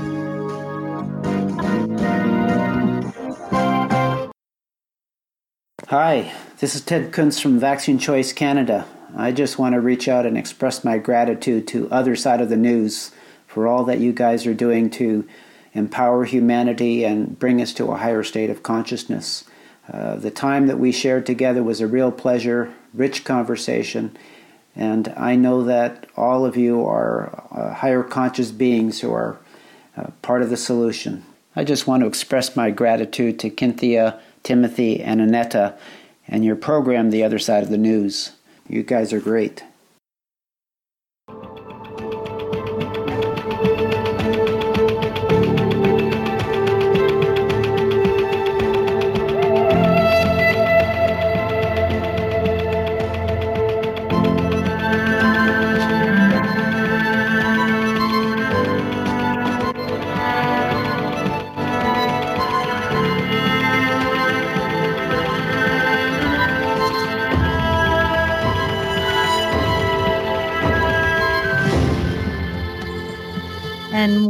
Hi, this is Ted Kuntz from Vaccine Choice Canada. I just want to reach out and express my gratitude to Other Side of the News for all that you guys are doing to empower humanity and bring us to a higher state of consciousness. Uh, the time that we shared together was a real pleasure, rich conversation, and I know that all of you are uh, higher conscious beings who are uh, part of the solution. I just want to express my gratitude to Kynthea, Timothy, and Annetta and your program, The Other Side of the News. You guys are great.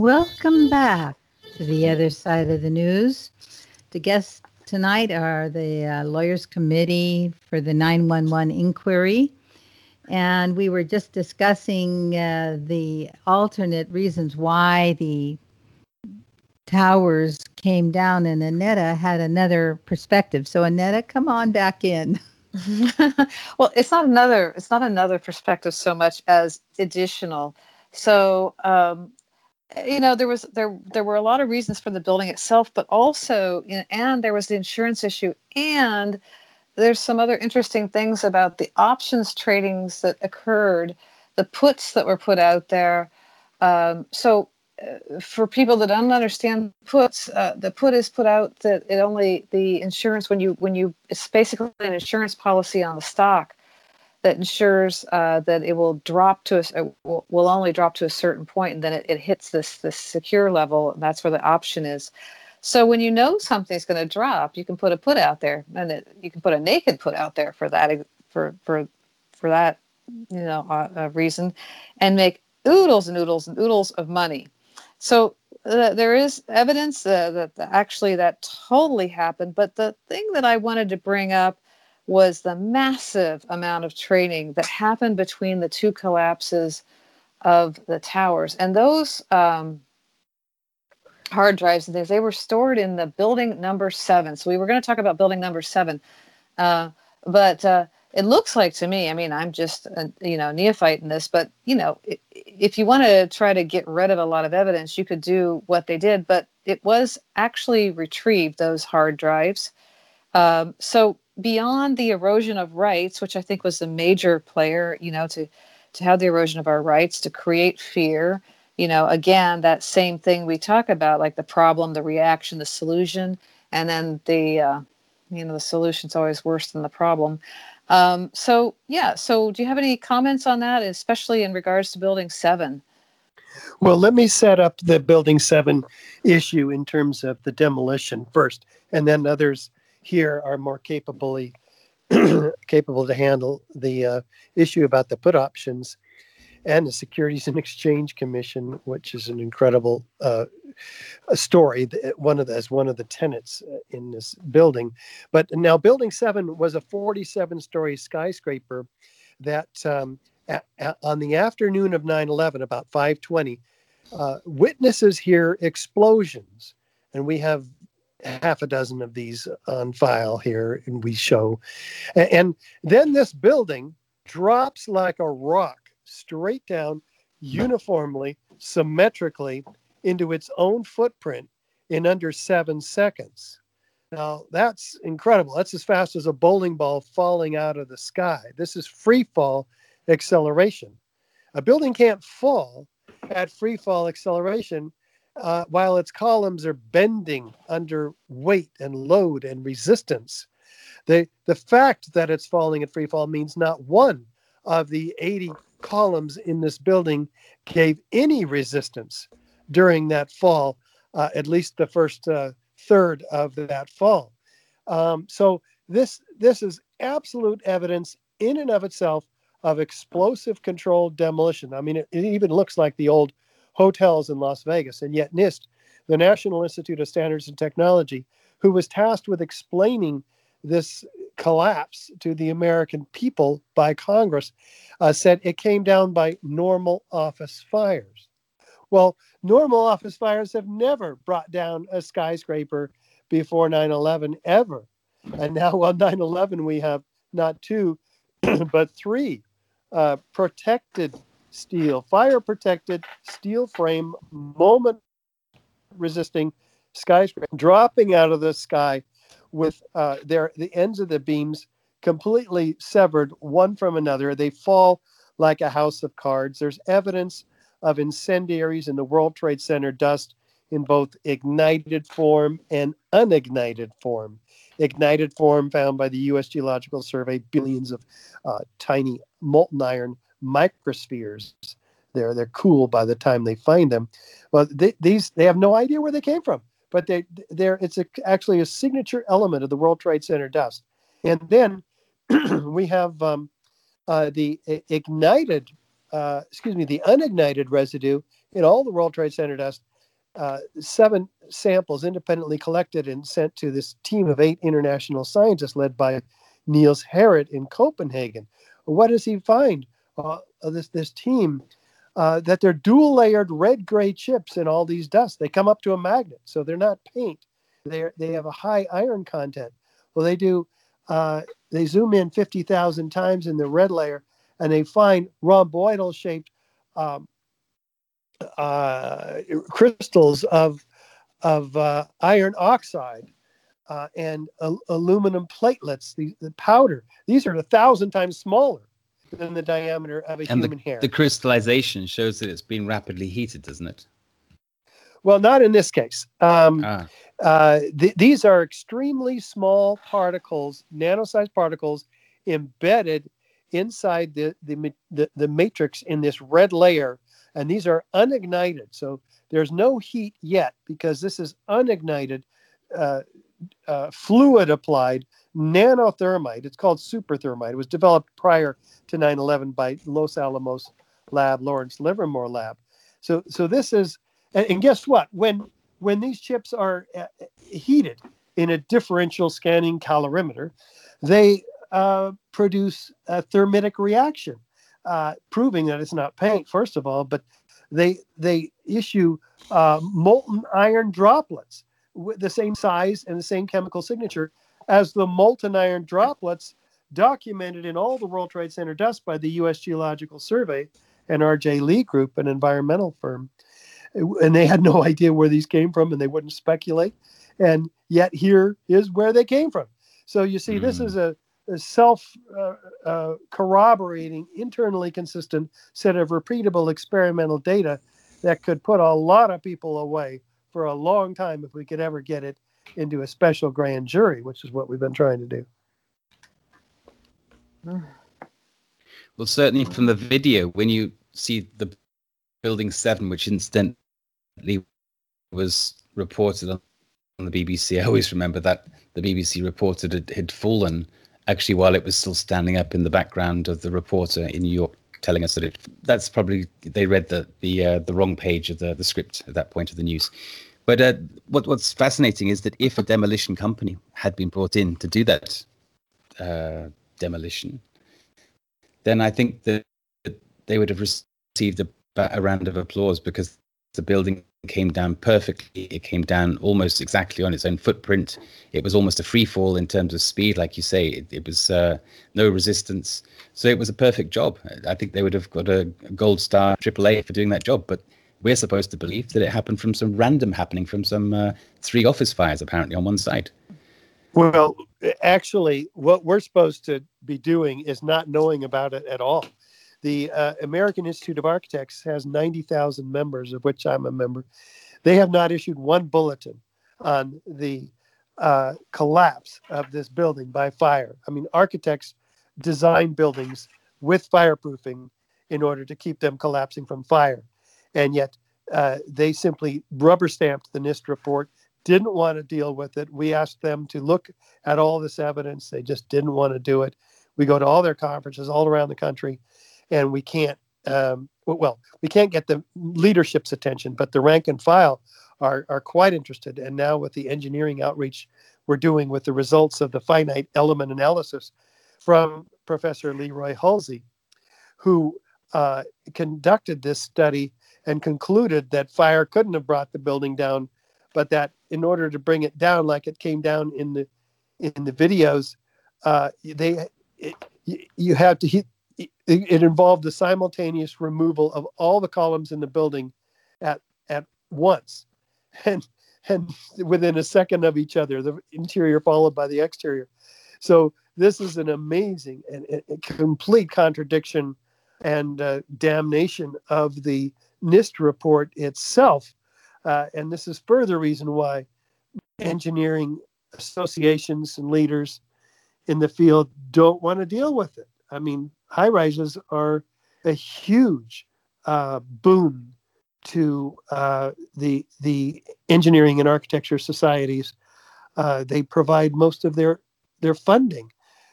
Welcome back to the other side of the news. The guests tonight are the uh, Lawyers Committee for the 911 inquiry. And we were just discussing uh, the alternate reasons why the towers came down, and Annetta had another perspective. So, Annetta, come on back in. well, it's not another. It's not another perspective so much as additional. So, um, you know there was there there were a lot of reasons for the building itself but also and there was the insurance issue and there's some other interesting things about the options tradings that occurred the puts that were put out there. Um, so uh, for people that don't understand puts uh, the put is put out that it only the insurance when you when you it's basically an insurance policy on the stock that ensures uh, that it will drop to a will, will only drop to a certain point and then it, it hits this this secure level and that's where the option is. So when you know something's going to drop you can put a put out there and it, you can put a naked put out there for that for for for that you know uh, uh, reason and make oodles and oodles and oodles of money. So uh, there is evidence uh, that actually that totally happened but the thing that i wanted to bring up was the massive amount of training that happened between the two collapses of the towers. And those um, hard drives and things, they were stored in the building number seven. So we were going to talk about building number seven. Uh, but uh, it looks like to me, I mean, I'm just, a, you know, neophyte in this, but, you know, if you want to try to get rid of a lot of evidence, you could do what they did. But it was actually retrieved, those hard drives. Um, so beyond the erosion of rights, which I think was a major player, you know, to to have the erosion of our rights, to create fear, you know, again, that same thing we talk about, like the problem, the reaction, the solution, and then the, uh, you know, the solution's always worse than the problem. Um, so yeah, so do you have any comments on that, especially in regards to Building Seven? Well, let me set up the Building 7 issue in terms of the demolition first, and then others here are more capably capable to handle the uh, issue about the put options and the Securities and Exchange Commission, which is an incredible uh, story. One of the, as one of the tenants uh, in this building, but now Building Seven was a 47-story skyscraper that um, on the afternoon of 9/11, about 5:20, uh, witnesses hear explosions, and we have half a dozen of these on file here, and we show. And then this building drops like a rock straight down, uniformly, symmetrically into its own footprint in under seven seconds. Now, that's incredible. That's as fast as a bowling ball falling out of the sky. This is free fall acceleration. A building can't fall at free fall acceleration uh, while its columns are bending under weight and load and resistance. The, the fact that it's falling at free fall means not one of the 80 columns in this building gave any resistance during that fall, uh, at least the first uh, third of that fall. Um, so this this is absolute evidence in and of itself of explosive controlled demolition. I mean, it, it even looks like the old hotels in Las Vegas, and yet NIST, the National Institute of Standards and Technology, who was tasked with explaining this collapse to the American people by Congress, uh, said it came down by normal office fires. Well, normal office fires have never brought down a skyscraper before 9 11 ever. And now on 9 11, we have not two, but three uh, protected steel, fire protected steel frame, moment resisting skyscraper dropping out of the sky with uh, their the ends of the beams completely severed one from another. They fall like a house of cards. There's evidence of incendiaries in the World Trade Center dust in both ignited form and unignited form. Ignited form found by the U.S. Geological Survey, billions of uh, tiny molten iron microspheres. They're they're cool by the time they find them. Well, they, these they have no idea where they came from, but they they're it's a, actually a signature element of the World Trade Center dust. And then we have um, uh, the ignited, uh, excuse me, the unignited residue in all the World Trade Center dust. Uh, seven samples independently collected and sent to this team of eight international scientists led by Niels Harrit in Copenhagen. What does he find? Uh, this this team uh, that they're dual layered red gray chips in all these dusts. They come up to a magnet, so they're not paint. They they have a high iron content. Well, they do. Uh, they zoom in fifty thousand times in the red layer, and they find rhomboidal shaped um, uh, crystals of of uh, iron oxide uh, and aluminum platelets. The, the powder. These are a thousand times smaller than the diameter of a and human the, hair. The crystallization shows that it's been rapidly heated, doesn't it? Well, not in this case. Um, ah. uh, th- these are extremely small particles, nano-sized particles, embedded inside the, the, the, the matrix in this red layer, and these are unignited. So there's no heat yet because this is unignited, uh, uh, fluid applied nanothermite. It's called superthermite. It was developed prior to 9/11 by Los Alamos lab, Lawrence Livermore lab. So so this is and, and guess what? When when these chips are uh, heated in a differential scanning calorimeter, they uh, produce a thermitic reaction, uh, proving that it's not paint, first of all, but they they issue uh, molten iron droplets with the same size and the same chemical signature as the molten iron droplets documented in all the World Trade Center dust by the U.S. Geological Survey and R.J. Lee Group, an environmental firm. And they had no idea where these came from and they wouldn't speculate. And yet, here is where they came from. So, you see, mm. this is a, a self uh, uh, corroborating, internally consistent set of repeatable experimental data that could put a lot of people away for a long time if we could ever get it into a special grand jury, which is what we've been trying to do. Well, certainly from the video, when you see the building seven, which incidentally was reported on, the BBC, I always remember that the BBC reported it had fallen actually while it was still standing up in the background of the reporter in New York telling us that it that's probably they read the the uh, the wrong page of the the script at that point of the news but uh, what what's fascinating is that if a demolition company had been brought in to do that uh, demolition, then I think that they would have received a, a round of applause because the building came down perfectly. It came down almost exactly on its own footprint. It was almost a free fall in terms of speed, like you say. It, it was uh, no resistance, so it was a perfect job. I think they would have got a gold star, AAA for doing that job. But we're supposed to believe that it happened from some random happening from some uh, three office fires apparently on one site. Well, actually, what we're supposed to be doing is not knowing about it at all. The uh, American Institute of Architects has 90,000 members, of which I'm a member. They have not issued one bulletin on the uh, collapse of this building by fire. I mean, architects design buildings with fireproofing in order to keep them collapsing from fire. And yet, uh, they simply rubber stamped the NIST report didn't want to deal with it. We asked them to look at all this evidence. They just didn't want to do it. We go to all their conferences all around the country, and we can't. Um, well, we can't get the leadership's attention, but the rank and file are are quite interested. And now with the engineering outreach we're doing with the results of the finite element analysis from Professor Leroy Hulsey, who uh, conducted this study and concluded that fire couldn't have brought the building down but that in order to bring it down like it came down in the in the videos, uh, they it, you have to hit. It involved the simultaneous removal of all the columns in the building at at once, and and within a second of each other, the interior followed by the exterior. So this is an amazing and, and complete contradiction and uh, damnation of the NIST report itself uh, and this is further reason why engineering associations and leaders in the field don't want to deal with it. I mean, high rises are a huge uh, to uh, the the engineering and architecture societies. Uh, they provide most of their their funding,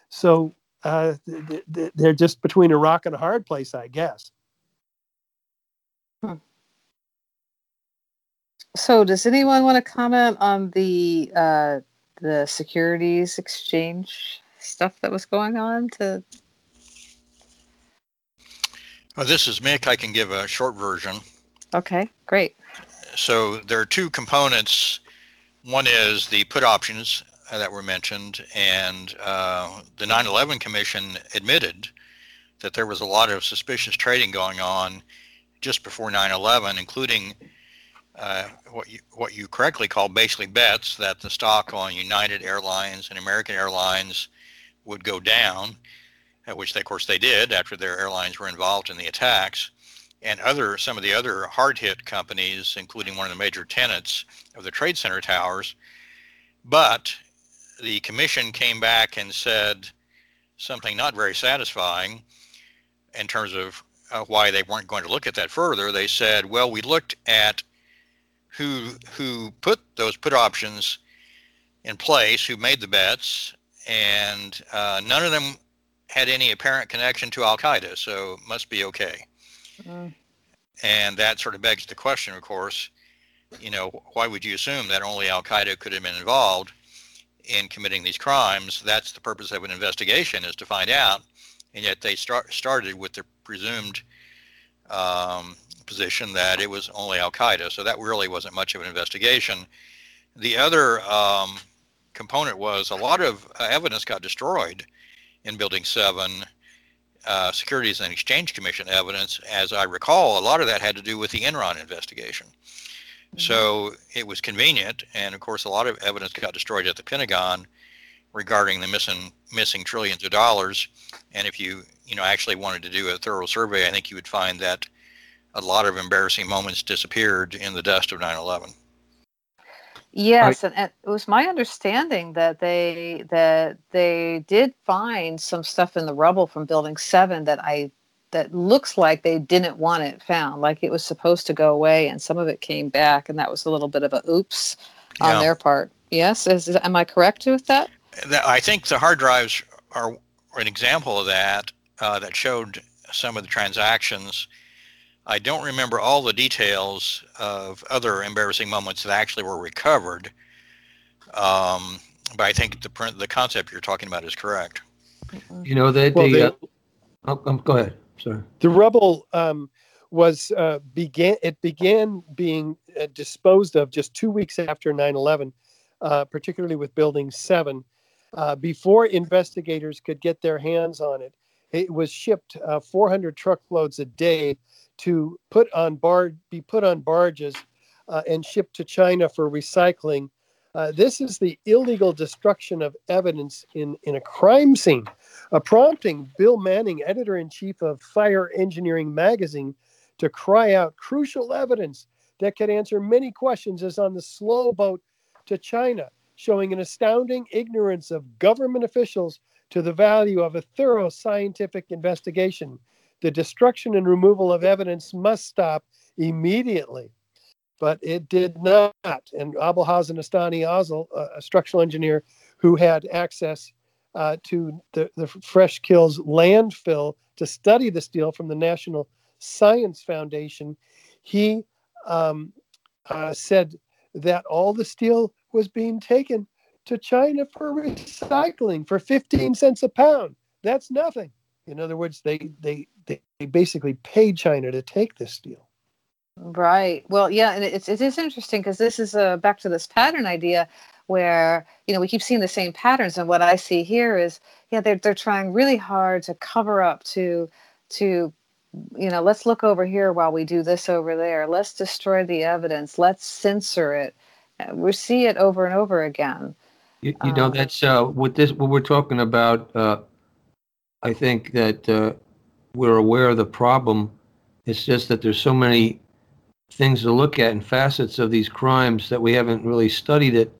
so uh, th- th- they're just between a rock and a hard place, I guess. Hmm. So, does anyone want to comment on the uh, the securities exchange stuff that was going on? To well, this is Mick. I can give a short version. Okay, great. So there are two components. One is the put options that were mentioned, and uh, the 9/11 Commission admitted that there was a lot of suspicious trading going on just before 9/11, including uh, what you what you correctly call basically bets that the stock on United Airlines and American Airlines would go down, which they, of course they did after their airlines were involved in the attacks, and other some of the other hard hit companies, including one of the major tenants of the Trade Center towers. But the commission came back and said something not very satisfying in terms of uh, why they weren't going to look at that further. They said, well, we looked at who who put those put options in place, who made the bets, and uh, none of them had any apparent connection to Al Qaeda, so it must be okay. Mm. And that sort of begs the question, of course, you know, why would you assume that only Al Qaeda could have been involved in committing these crimes? That's the purpose of an investigation, is to find out. And yet they start, started with the presumed um, position that it was only Al Qaeda. So that really wasn't much of an investigation. The other um, component was a lot of uh, evidence got destroyed in Building 7, uh, Securities and Exchange Commission evidence. As I recall, a lot of that had to do with the Enron investigation. Mm-hmm. So it was convenient, and of course, a lot of evidence got destroyed at the Pentagon regarding the missing missing trillions of dollars. And if you you know actually wanted to do a thorough survey, I think you would find that a lot of embarrassing moments disappeared in the dust of 9/11. Yes, I, and, and, it was my understanding that they that they did find some stuff in the rubble from Building Seven that I that looks like they didn't want it found, like it was supposed to go away, and some of it came back, and that was a little bit of a oops on yeah. their part. Yes, is, is, am I correct with that? I think the hard drives are an example of that. Uh, that showed some of the transactions I don't remember all the details of other embarrassing moments that actually were recovered, um, but I think the print, the concept you're talking about is correct. You know, the, well, the, uh, oh, um, go ahead. Sorry. The rubble um, was uh, began it began being uh, disposed of just two weeks after 9/11, uh, particularly with Building Seven. Uh, before investigators could get their hands on it, it was shipped uh, 400 truckloads a day to put on bar be put on barges uh, and shipped to China for recycling. this is the illegal destruction of evidence in, in a crime scene, prompting Bill Manning, editor in chief of Fire Engineering magazine, to cry out crucial evidence that could answer many questions is on the slow boat to China, showing an astounding ignorance of government officials to the value of a thorough scientific investigation. The destruction and removal of evidence must stop immediately. But it did not. And Abolhassan Astaneh-Asl, a structural engineer who had access uh, to the, the Fresh Kills landfill to study the steel from the National Science Foundation, he um, uh, said that all the steel was being taken to China for recycling for 15 cents a pound. That's nothing. In other words, they they they, basically paid China to take this steel. Right. Well, yeah, and it's it is interesting because this is uh, back to this pattern idea where you know we keep seeing the same patterns, and what I see here is yeah they're they're trying really hard to cover up to to you know, let's look over here while we do this over there. Let's destroy the evidence. Let's censor it. We see it over and over again. You, you know, um, that's uh, what this what we're talking about. Uh, I think that uh, we're aware of the problem. It's just that there's so many things to look at and facets of these crimes that we haven't really studied it.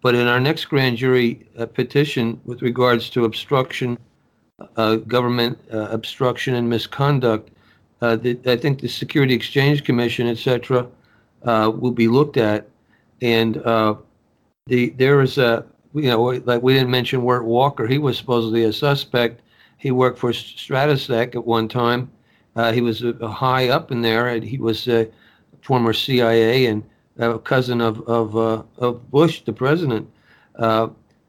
But in our next grand jury uh, petition with regards to obstruction uh, government uh, obstruction and misconduct, uh, the, I think the Security Exchange Commission, et cetera, uh, will be looked at. And uh, the there is a, you know, like we didn't mention Wirt Walker. He was supposedly a suspect. He worked for Stratesec at one time. he was high up in there, and he was a former CIA and a cousin of of, of Bush, the president.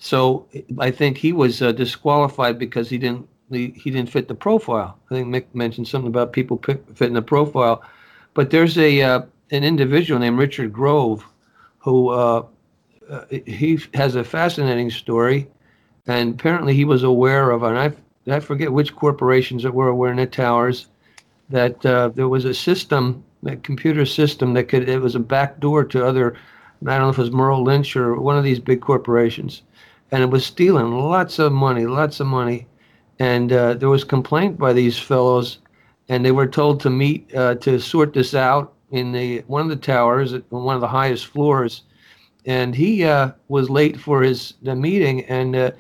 So I think he was uh, disqualified because he didn't he, he, didn't fit the profile. I think Mick mentioned something about people fitting the profile, but there's a uh, an individual named Richard Grove who uh, uh he has a fascinating story, and apparently he was aware of and I I forget which corporations that were aware in the towers that uh, there was a system, a computer system that could it was a back door to other. I don't know if it was Merrill Lynch or one of these big corporations and it was stealing lots of money, lots of money. And uh, there was complaint by these fellows, and they were told to meet uh, to sort this out in the one of the towers, on one of the highest floors. And he uh, was late for his the meeting, and uh,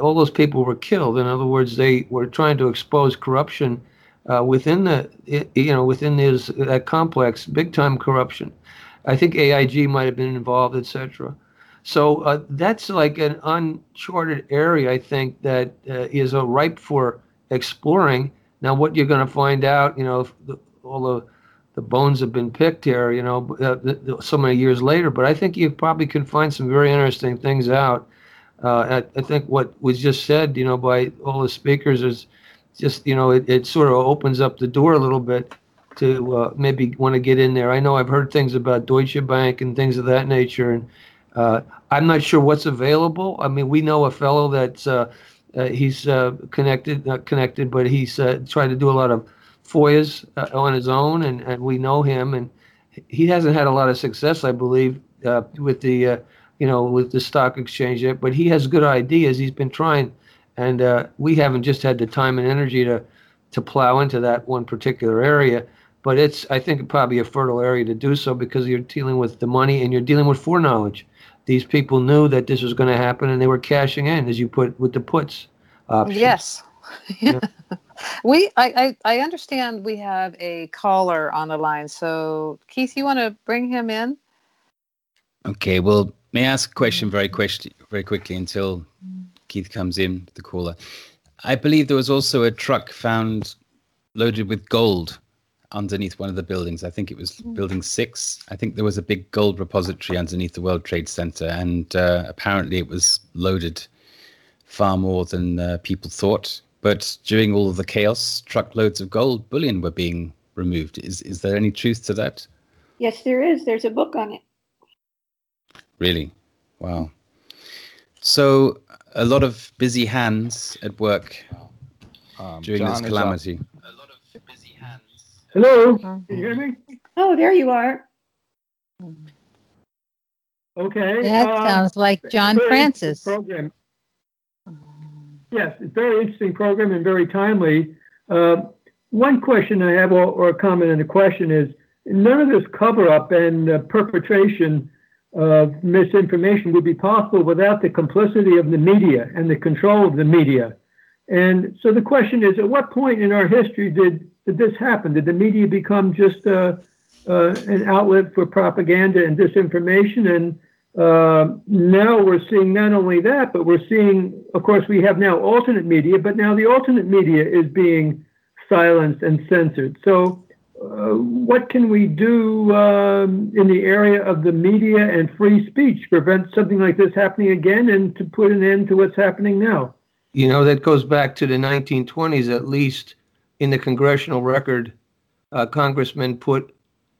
all those people were killed. In other words, they were trying to expose corruption uh, within the you know within this that complex, big time corruption. I think AIG might have been involved, etc. So uh, that's like an uncharted area, I think, that uh, is uh, ripe for exploring. Now, what you're going to find out, you know, the, all the the bones have been picked here, you know, uh, so many years later. But I think you probably can find some very interesting things out. Uh, I, I, think what was just said, you know, by all the speakers is just, you know, it, it sort of opens up the door a little bit to maybe want to get in there. I know I've heard things about Deutsche Bank and things of that nature, and uh, I'm not sure what's available. I mean, we know a fellow that's uh, uh, he's uh, connected, not connected, but he's uh, trying to do a lot of FOIAs uh, on his own, and, and we know him, and he hasn't had a lot of success, I believe, with the you know with the stock exchange yet. But he has good ideas. He's been trying, and we haven't just had the time and energy to to plow into that one particular area but it's I think probably a fertile area to do so because you're dealing with the money and you're dealing with foreknowledge these people knew that this was going to happen and they were cashing in, as you put with the puts option. Yes. Yeah. we I, I, I understand we have a caller on the line. So Keith, you want to bring him in? Okay. Well, may I ask a question very question very quickly until Keith comes in, the caller. I believe there was also a truck found loaded with gold underneath one of the buildings. I think it was mm. building six. I think there was a big gold repository underneath the World Trade Center, and uh, apparently it was loaded far more than uh, people thought. But during all of the chaos, truckloads of gold bullion were being removed. Is is there any truth to that? Yes, there is. There's a book on it. Really? Wow. So a lot of busy hands at work Um, during John this is up. calamity. Hello, can you hear me? Oh, there you are. Okay. That uh, sounds like John very Francis. Program. Yes, it's a very interesting program and very timely. Uh, one question I have, or, or a comment and a question is, none of this cover-up and uh, perpetration of misinformation would be possible without the complicity of the media and the control of the media. And so the question is, at what point in our history did, did this happen? Did the media become just uh, uh, an outlet for propaganda and disinformation? And uh, now we're seeing not only that, but we're seeing, of course, we have now alternate media, but now the alternate media is being silenced and censored. So, uh, what can we do um, in the area of the media and free speech to prevent something like this happening again and to put an end to what's happening now? You know, that goes back to the 1920s, at least in the congressional record. Uh, congressmen put,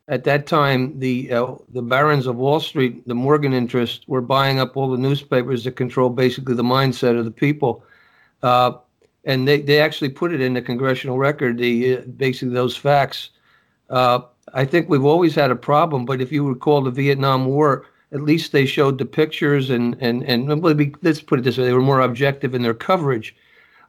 at that time, the uh, the barons of Wall Street, the Morgan interest, were buying up all the newspapers that control basically the mindset of the people. Uh, and they, they actually put it in the congressional record, the uh, basically those facts. Uh, I think we've always had a problem, but if you recall the Vietnam War, at least they showed the pictures and and and let's put it this way: they were more objective in their coverage.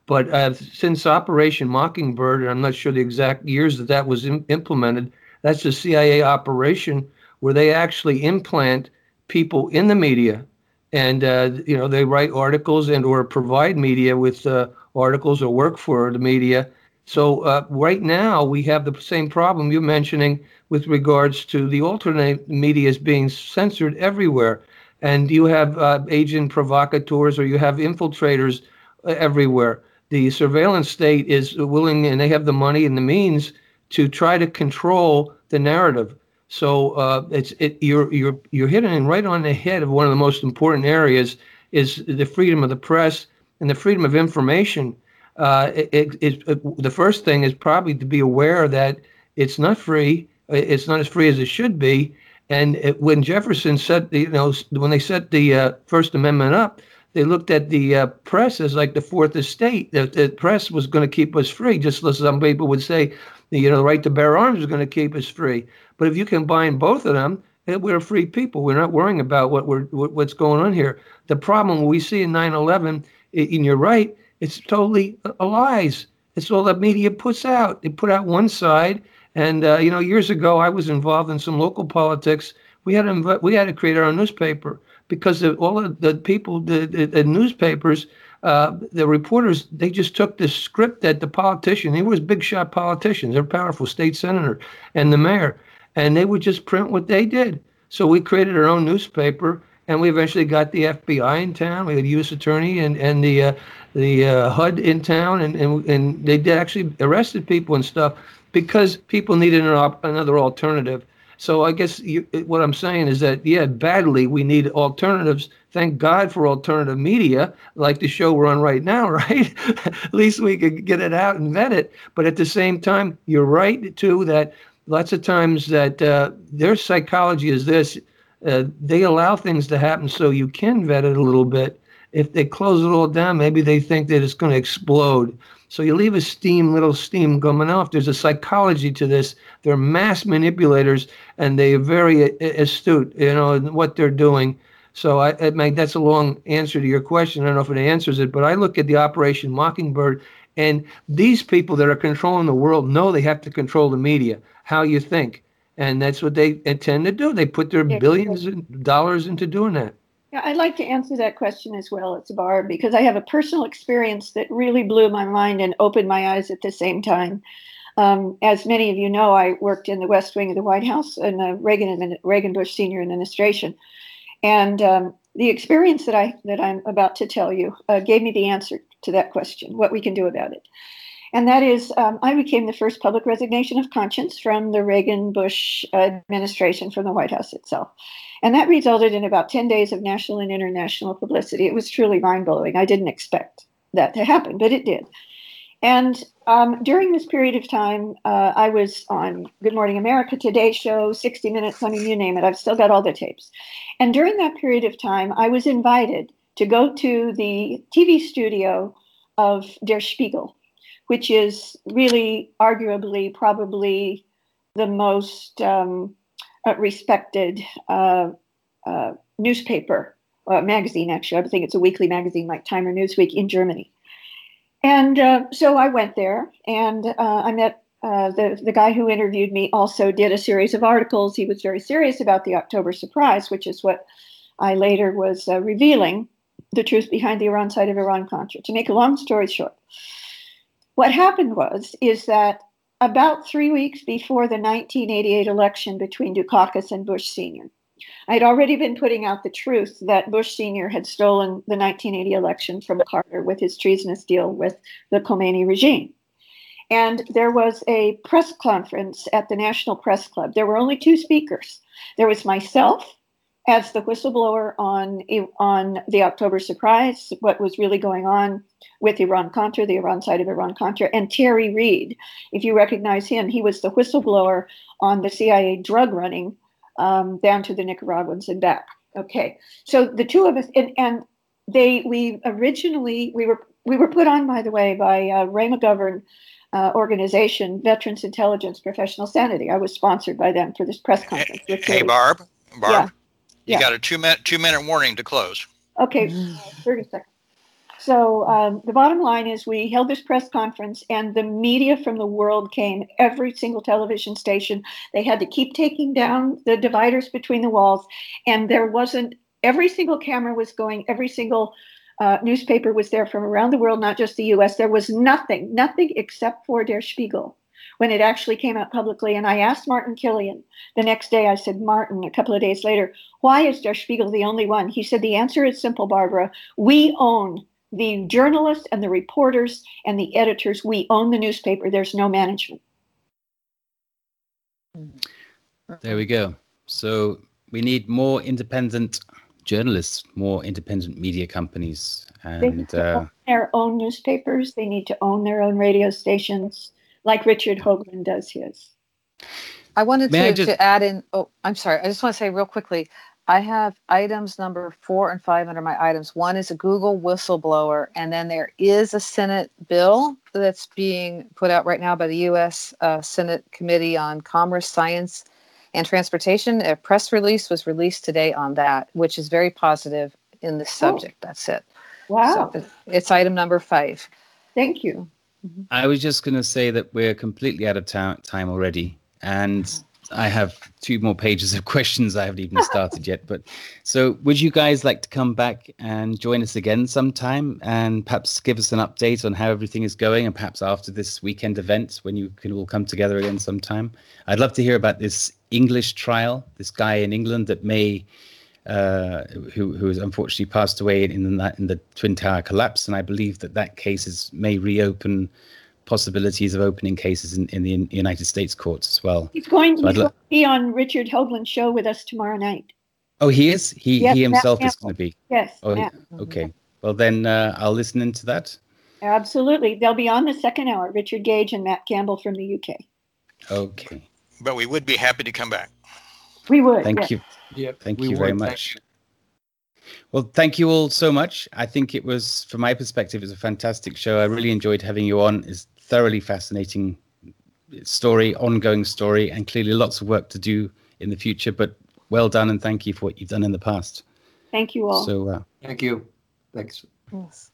But uh, since Operation Mockingbird, and I'm not sure the exact years that that was im- implemented, that's a CIA operation where they actually implant people in the media, and uh, you know they write articles and or provide media with uh, articles or work for the media. So uh, right now we have the same problem you're mentioning with regards to the alternate media is being censored everywhere, and you have uh, agent provocateurs or you have infiltrators uh, everywhere. The surveillance state is willing, and they have the money and the means to try to control the narrative. So uh, it's it, you're you're you're hitting right on the head of one of the most important areas is the freedom of the press and the freedom of information. Uh, it, it, the first thing is probably to be aware that it's not free. It's not as free as it should be. And when Jefferson set, the, you know, when they set the uh, First Amendment up, they looked at the uh, press as like the fourth estate. That the press was going to keep us free, just as some people would say, you know, the right to bear arms is going to keep us free. But if you combine both of them, eh, we're free people. We're not worrying about what we're what's going on here. The problem we see in 9/11, and you're right, it's totally a lies. It's all the media puts out. They put out one side, and uh, you know, years ago, I was involved in some local politics. We had to we had to create our own newspaper because all of the people, the, the, the newspapers, uh, the reporters, they just took the script that the politician, he was big shot politicians, they're powerful state senator and the mayor, and they would just print what they did. So we created our own newspaper, and we eventually got the FBI in town. We had a U.S. attorney and and the uh, the uh, HUD in town, and, and and they did actually arrested people and stuff because people needed an op- another alternative. So I guess you, what I'm saying is that yeah, badly we need alternatives. Thank God for alternative media, like the show we're on right now, right? At least we could get it out and vet it. But at the same time, you're right too that lots of times that uh, their psychology is this: uh, they allow things to happen so you can vet it a little bit. If they close it all down, maybe they think that it's going to explode. So you leave a steam, little steam coming off. There's a psychology to this. They're mass manipulators, and they are very astute, you know, in what they're doing. So I, I mean, that's a long answer to your question. I don't know if it answers it, but I look at the Operation Mockingbird, and these people that are controlling the world know they have to control the media, how you think, and that's what they intend to do. They put their billions of dollars into doing that. I'd like to answer that question as well. It's Barb because I have a personal experience that really blew my mind and opened my eyes at the same time. Um, as many of you know, I worked in the West Wing of the White House in the Reagan Reagan Bush senior administration, and um, the experience that I that I'm about to tell you uh, gave me the answer to that question: what we can do about it. And that is, um, I became the first public resignation of conscience from the Reagan Bush administration from the White House itself. And that resulted in about 10 days of national and international publicity. It was truly mind blowing. I didn't expect that to happen, but it did. And um, during this period of time, uh, I was on Good Morning America, Today Show, 60 Minutes, I mean, you name it. I've still got all the tapes. And during that period of time, I was invited to go to the TV studio of Der Spiegel, which is really, arguably, probably the most um, respected uh, uh, newspaper, uh, magazine, actually. I think it's a weekly magazine like Time or Newsweek in Germany. And uh, so I went there and uh, I met uh, the, the guy who interviewed me also did a series of articles. He was very serious about the October surprise, which is what I later was uh, revealing the truth behind the Iran side of Iran Contra. To make a long story short, what happened was is that about three weeks before the 1988 election between Dukakis and Bush Sr., I'd already been putting out the truth that Bush Sr. had stolen the 1980 election from Carter with his treasonous deal with the Khomeini regime. And there was a press conference at the National Press Club. There were only two speakers. There was myself as the whistleblower on on the October surprise, what was really going on with Iran Contra, the Iran side of Iran Contra, and Terry Reed. If you recognize him, he was the whistleblower on the CIA drug running um, down to the Nicaraguans and back. Okay, so the two of us, and, and they, we originally we were we were put on, by the way, by uh, Ray McGovern uh, organization, Veterans Intelligence Professional Sanity. I was sponsored by them for this press conference. Hey, hey Barb, Barb, yeah. You yeah. got a two minute two minute warning to close. Okay, thirty seconds. So um, the bottom line is, we held this press conference, and the media from the world came. Every single television station. They had to keep taking down the dividers between the walls, and there wasn't. Every single camera was going. Every single uh, newspaper was there from around the world, not just the U.S. There was nothing, nothing except for Der Spiegel when it actually came out publicly. And I asked Martin Kilian the next day, I said, Martin, a couple of days later, why is Der Spiegel the only one? He said, the answer is simple, Barbara. We own the journalists and the reporters and the editors. We own the newspaper. There's no management. There we go. So we need more independent journalists, more independent media companies, and uh, their own newspapers. They need to own their own radio stations, like Richard Hoagland does his. I wanted May I to, just- to add in. Oh, I'm sorry. I just want to say real quickly. I have items number four and five under my items. One is a Google whistleblower, and then there is a Senate bill that's being put out right now by the U.S. Uh, Senate Committee on Commerce, Science, and Transportation. A press release was released today on that, which is very positive in this subject. That's it. Wow. So it's item number five. Thank you. Mm-hmm. I was just going to say that we're completely out of ta- time already, and I have two more pages of questions I haven't even started yet. But so, would you guys like to come back and join us again sometime, and perhaps give us an update on how everything is going, and perhaps after this weekend event when you can all come together again sometime? I'd love to hear about this English trial, this guy in England that may. Uh, who who has unfortunately passed away in the in the twin tower collapse, and I believe that that case is, may reopen possibilities of opening cases in, in the United States courts as well. He's going, So I'd he's lo- to be on Richard Hoagland's show with us tomorrow night. Oh, he is. He Yes, he Matt himself is going to be. Yes, Oh, Matt. okay. Well, then uh, I'll listen into that. Absolutely. They'll be on the second hour, Richard Gage and Matt Campbell from the UK. Okay. But we would be happy to come back. We would. Thank yes. you. Yep, Thank you very would. Thank much. Well, thank you all so much. I think it was, from my perspective, it was a fantastic show. I really enjoyed having you on. It's thoroughly fascinating story, ongoing story, and clearly lots of work to do in the future. But well done, and thank you for what you've done in the past. Thank you all. So, uh, Thank you. Thanks. Yes.